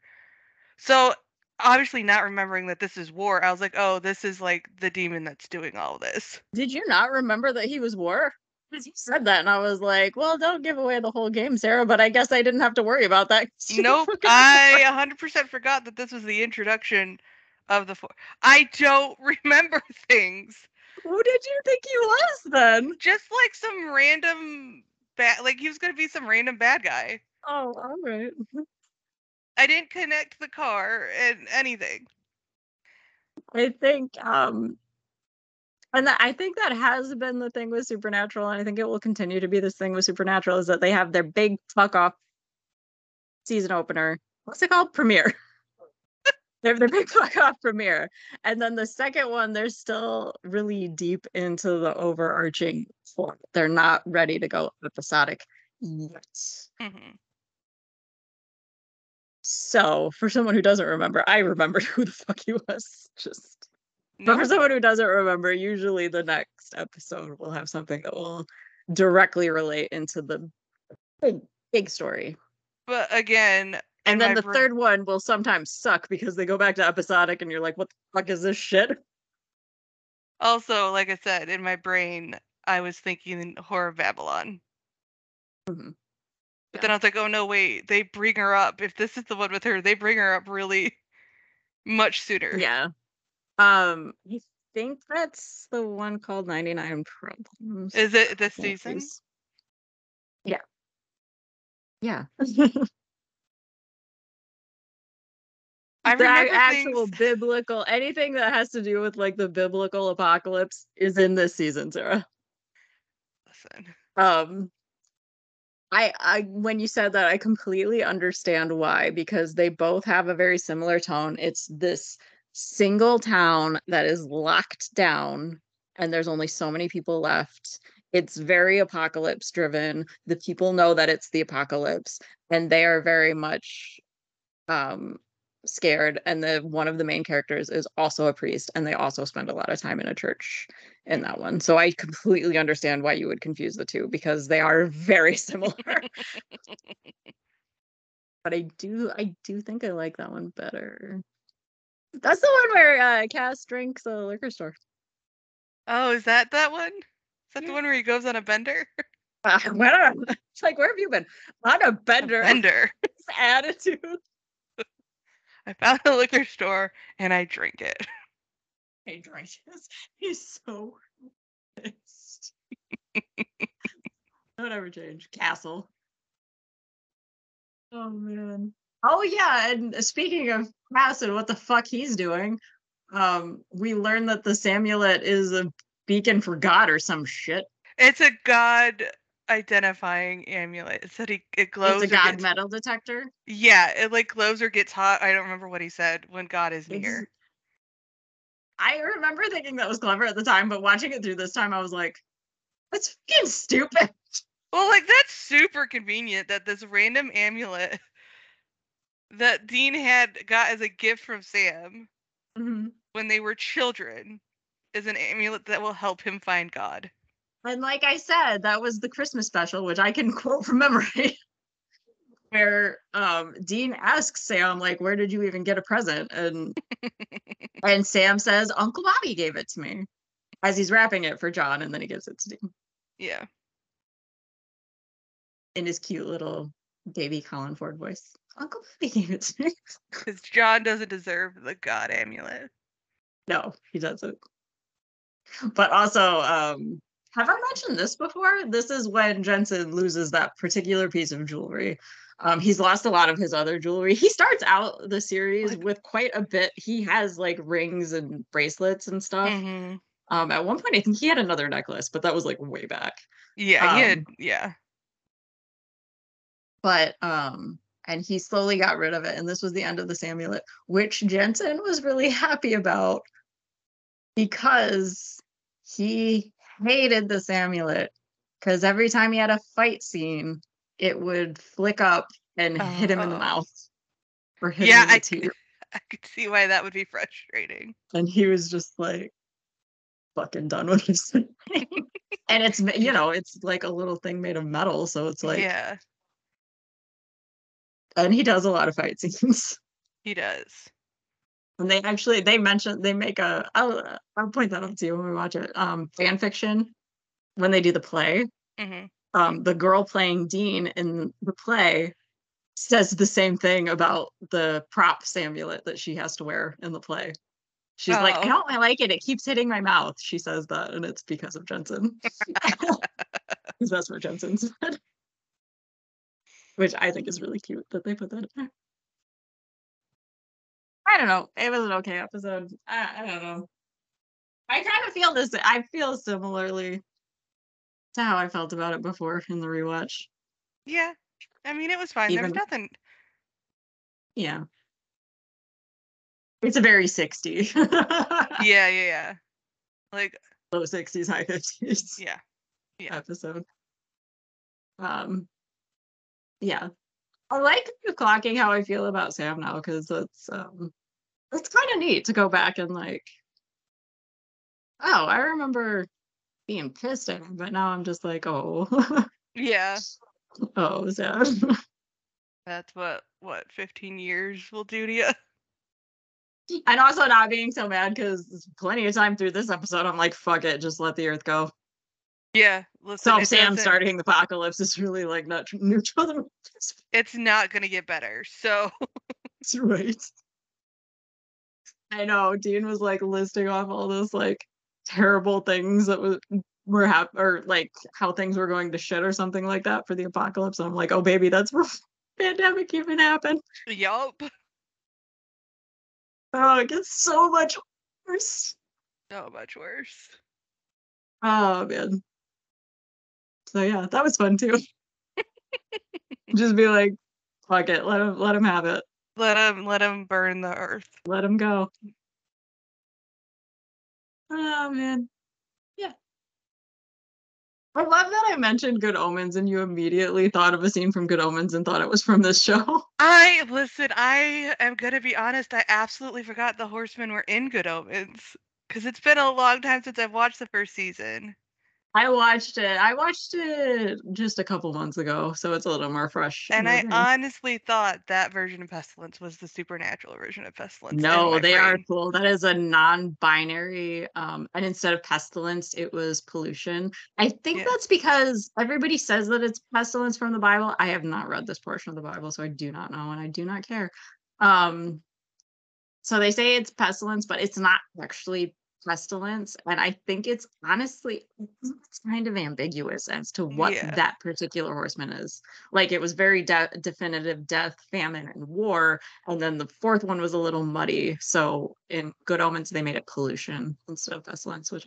So obviously not remembering that this is war, I was like, "Oh, this is like the demon that's doing all this." Did you not remember that he was war? Because you said that, and I was like, "Well, don't give away the whole game, Sarah." But I guess I didn't have to worry about that. you Nope, I 100% forgot that this was the introduction of the four. I don't remember things. Who did you think he was then? Just like some random bad, like he was gonna be some random bad guy. Oh, all right. I didn't connect the car and anything. I think um and that, I think that has been the thing with Supernatural, and I think it will continue to be this thing with Supernatural is that they have their big fuck off season opener. What's it called? Premiere. they have their big fuck off premiere. And then the second one, they're still really deep into the overarching plot. They're not ready to go episodic yet. hmm So for someone who doesn't remember, I remembered who the fuck he was. Just but for someone who doesn't remember, usually the next episode will have something that will directly relate into the big, big story. But again, And then the third one will sometimes suck because they go back to episodic and you're like, what the fuck is this shit? Also, like I said, in my brain, I was thinking horror Babylon. Mhm. But then I was like, oh no, wait, they bring her up. If this is the one with her, they bring her up really much sooner. Yeah. Um, I think that's the one called 99 Problems. Is it this season? Yeah. Yeah. I the actual things. biblical anything that has to do with like the biblical apocalypse is in this season, Sarah. Listen, Um I I when you said that I completely understand why because they both have a very similar tone. It's this single town that is locked down and there's only so many people left. It's very apocalypse driven. The people know that it's the apocalypse and they are very much um scared and the one of the main characters is also a priest and they also spend a lot of time in a church in that one. So i completely understand why you would confuse the two because they are very similar. But i do i do think i like that one better. That's the one where uh cass drinks a liquor store. Oh, is that that one? Is that the one where he goes on a bender? uh, it's like where have you been? On a bender. Bender. attitude I found a liquor store and I drink it. Hey, Dreyfus, he's so pissed. Don't ever change. Castiel. Oh man. Oh yeah, and speaking of Castiel, what the fuck he's doing? Um, we learned that the Samulet is a beacon for God or some shit. It's a god identifying amulet. It said he it glows. It's a God gets- metal detector. Yeah, it like glows or gets hot. I don't remember what he said when God is It's- near. I remember thinking that was clever at the time, but watching it through this time, I was like, that's fucking stupid. Well, like that's super convenient that this random amulet that Dean had got as a gift from Sam Mhm. when they were children is an amulet that will help him find God. And like I said, that was the Christmas special, which I can quote from memory, where um, Dean asks Sam, like, "Where did you even get a present?" And and Sam says, "Uncle Bobby gave it to me," as he's wrapping it for John, and then he gives it to Dean Yeah. in his cute little baby Colin Ford voice. Uncle Bobby gave it to me. Because John doesn't deserve the God amulet. no, he doesn't. But also, um, have I mentioned this before? This is when Jensen loses that particular piece of jewelry. Um, he's lost a lot of his other jewelry. He starts out the series Like- with quite a bit. He has like rings and bracelets and stuff. Mhm. Um, at one point, I think he had another necklace, but that was like way back. Yeah, he had, Um, yeah. But um, and he slowly got rid of it, and this was the end of the amulet, which Jensen was really happy about because he hated the amulet because every time he had a fight scene, it would flick up and hit him in the Oh. mouth or hit Yeah, him in I the teeth. I could see why that would be frustrating. and he was just like fucking done with this thing. and it's you know it's like a little thing made of metal so it's like yeah, and he does a lot of fight scenes he does. And they actually they mention they make a I'll I'll point that out to you when we watch it. Um fan fiction when they do the play. hmm Um the girl playing Dean in the play says the same thing about the prop amulet that she has to wear in the play. She's like, I Oh. don't like it. It keeps hitting my mouth. She says that, and it's because of Jensen. Because that's what Jensen said. Which I think is really cute that they put that in there. I don't know. It was an okay episode. I, I don't know. I kind of feel this. I feel similarly to how I felt about it before in the rewatch. Yeah. I mean, it was fine. there was nothing. Yeah. It's a very 60. Yeah, yeah, yeah. Like, Low 60s, high 50s. yeah. Yeah. episode. Um, yeah, I like clocking how I feel about Sam now because it's um, it's kind of neat to go back and like, oh, I remember being pissed at him, but now I'm just like, oh, Yeah. oh, Sam. That's what what 15 years will do to you. and also not being so mad because plenty of time through this episode, I'm like, fuck it, just let the Earth go. Yeah. Listen, So it Sam starting the apocalypse is really like not neutral. It's not gonna get better. So That's right. I know. Dean was like listing off all those like terrible things that was were hap or like how things were going to shit or something like that for the apocalypse. And I'm like, oh baby, that's where pandemic even happened. yup. Oh, it gets so much worse. So much worse. Oh man. So yeah, that was fun too. Just be like, fuck it, let him let him have it. Let him let him burn the earth. Let him go. Oh man. Yeah. I love that I mentioned Good Omens and you immediately thought of a scene from Good Omens and thought it was from this show. I listen, I am gonna be honest, I absolutely forgot the horsemen were in Good Omens. Because it's been a long time since I've watched the first season. I watched it. I watched it just a couple months ago, so it's a little more fresh. And I honestly thought that version of Pestilence was the supernatural version of Pestilence. No, they are cool. That is a non-binary. Um, and instead of pestilence, it was pollution. I think Yeah. that's because everybody says that it's pestilence from the Bible. I have not read this portion of the Bible, so I do not know, and I do not care. Um, so they say it's pestilence, but it's not actually pestilence. And I think it's honestly kind of ambiguous as to what Yeah. that particular horseman is. Like it was very de- definitive death, famine, and war. And then the fourth one was a little muddy. So in Good Omens, they made it pollution instead of pestilence, which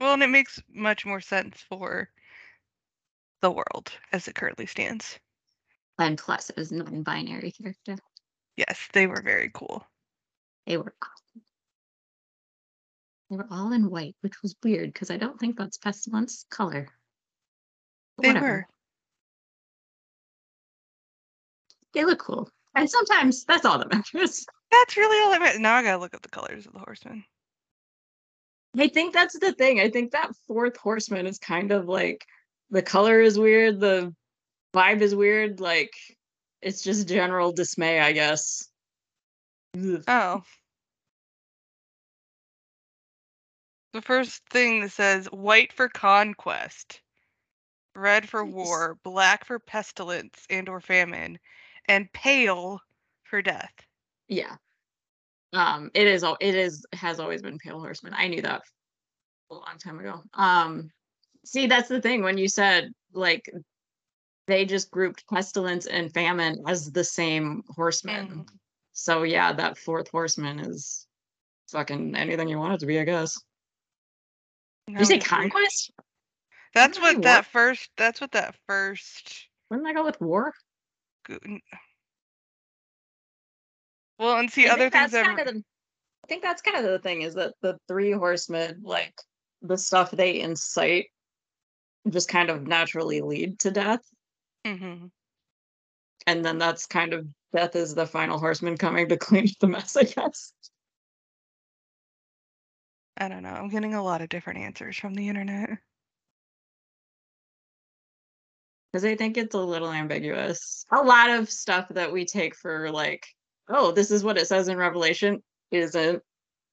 Well, and it makes much more sense for the world as it currently stands. and plus it was non-binary character. Yes, they were very cool. They were awesome. They were all in white, which was weird because I don't think that's pestilence color. But They whatever. were. They look cool. And sometimes that's all that matters. That's really all I meant. Now I gotta look up the colors of the horsemen. I think that's the thing. I think that fourth horseman is kind of like the color is weird, the vibe is weird, like it's just general dismay, I guess. Oh. The first thing that says white for conquest, red for war, black for pestilence and or famine, and pale for death. Yeah. Um, it is it is has always been Pale Horseman. I knew that a long time ago. Um, see, that's the thing when you said like they just grouped pestilence and famine as the same horseman. Mhm. So yeah, that fourth horseman is fucking anything you want it to be, I guess. Did you say No, it's weird. conquest? That's what that war? that first. That's what that first. Wouldn't that go with war? go- Well, and see I other things that's that. kind of the, I think that's kind of the thing is that the three horsemen, like the stuff they incite, just kind of naturally lead to death, hmm and then that's kind of death is the final horseman coming to clean up the mess, I guess. I don't know. I'm getting a lot of different answers from the internet. Because I think it's a little ambiguous. A lot of stuff that we take for like oh, this is what it says in Revelation, isn't.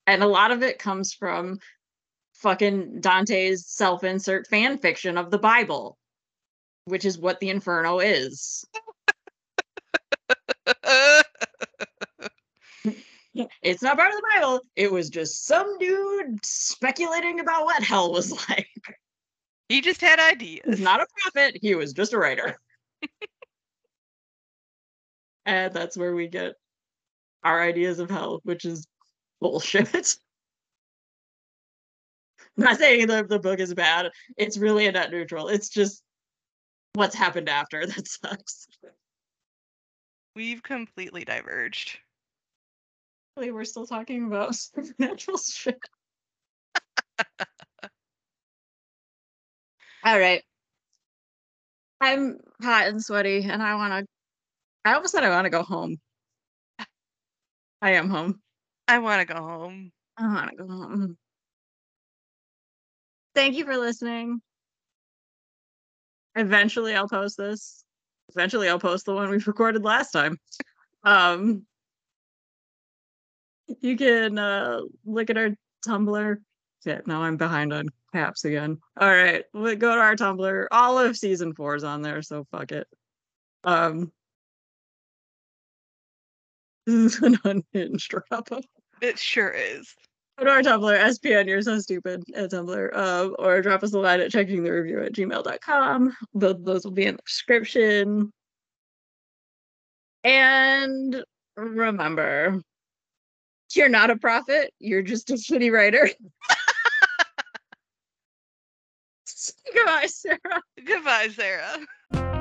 And a lot of it comes from fucking Dante's self insert fan fiction of the Bible, which is what the Inferno is. it's not part of the Bible. It was just some dude speculating about what hell was like. he just had ideas. He's not a prophet, he was just a writer. and that's where we get our ideas of hell, which is bullshit. I'm not saying the, the book is bad. It's really a net neutral. It's just what's happened after that sucks. We've completely diverged. We're still talking about supernatural shit. All right. I'm hot and sweaty and I want to I almost said I want to go home. I am home. I want to go home. I want to go home. Thank you for listening. Eventually I'll post this. Eventually I'll post the one we recorded last time. Um you can uh look at our Tumblr. Yeah, now I'm behind on caps again. All right, we go to our Tumblr. All of season four is on there, so fuck it. Um, this is an unhinged wrap up. It sure is. Go to our Tumblr, SPN, you're so stupid at Tumblr, uh, or drop us a line at checking the rearview at gmail.com. Both those will be in the description. And remember, you're not a prophet, you're just a shitty writer. Goodbye, Sarah. Goodbye, Sarah.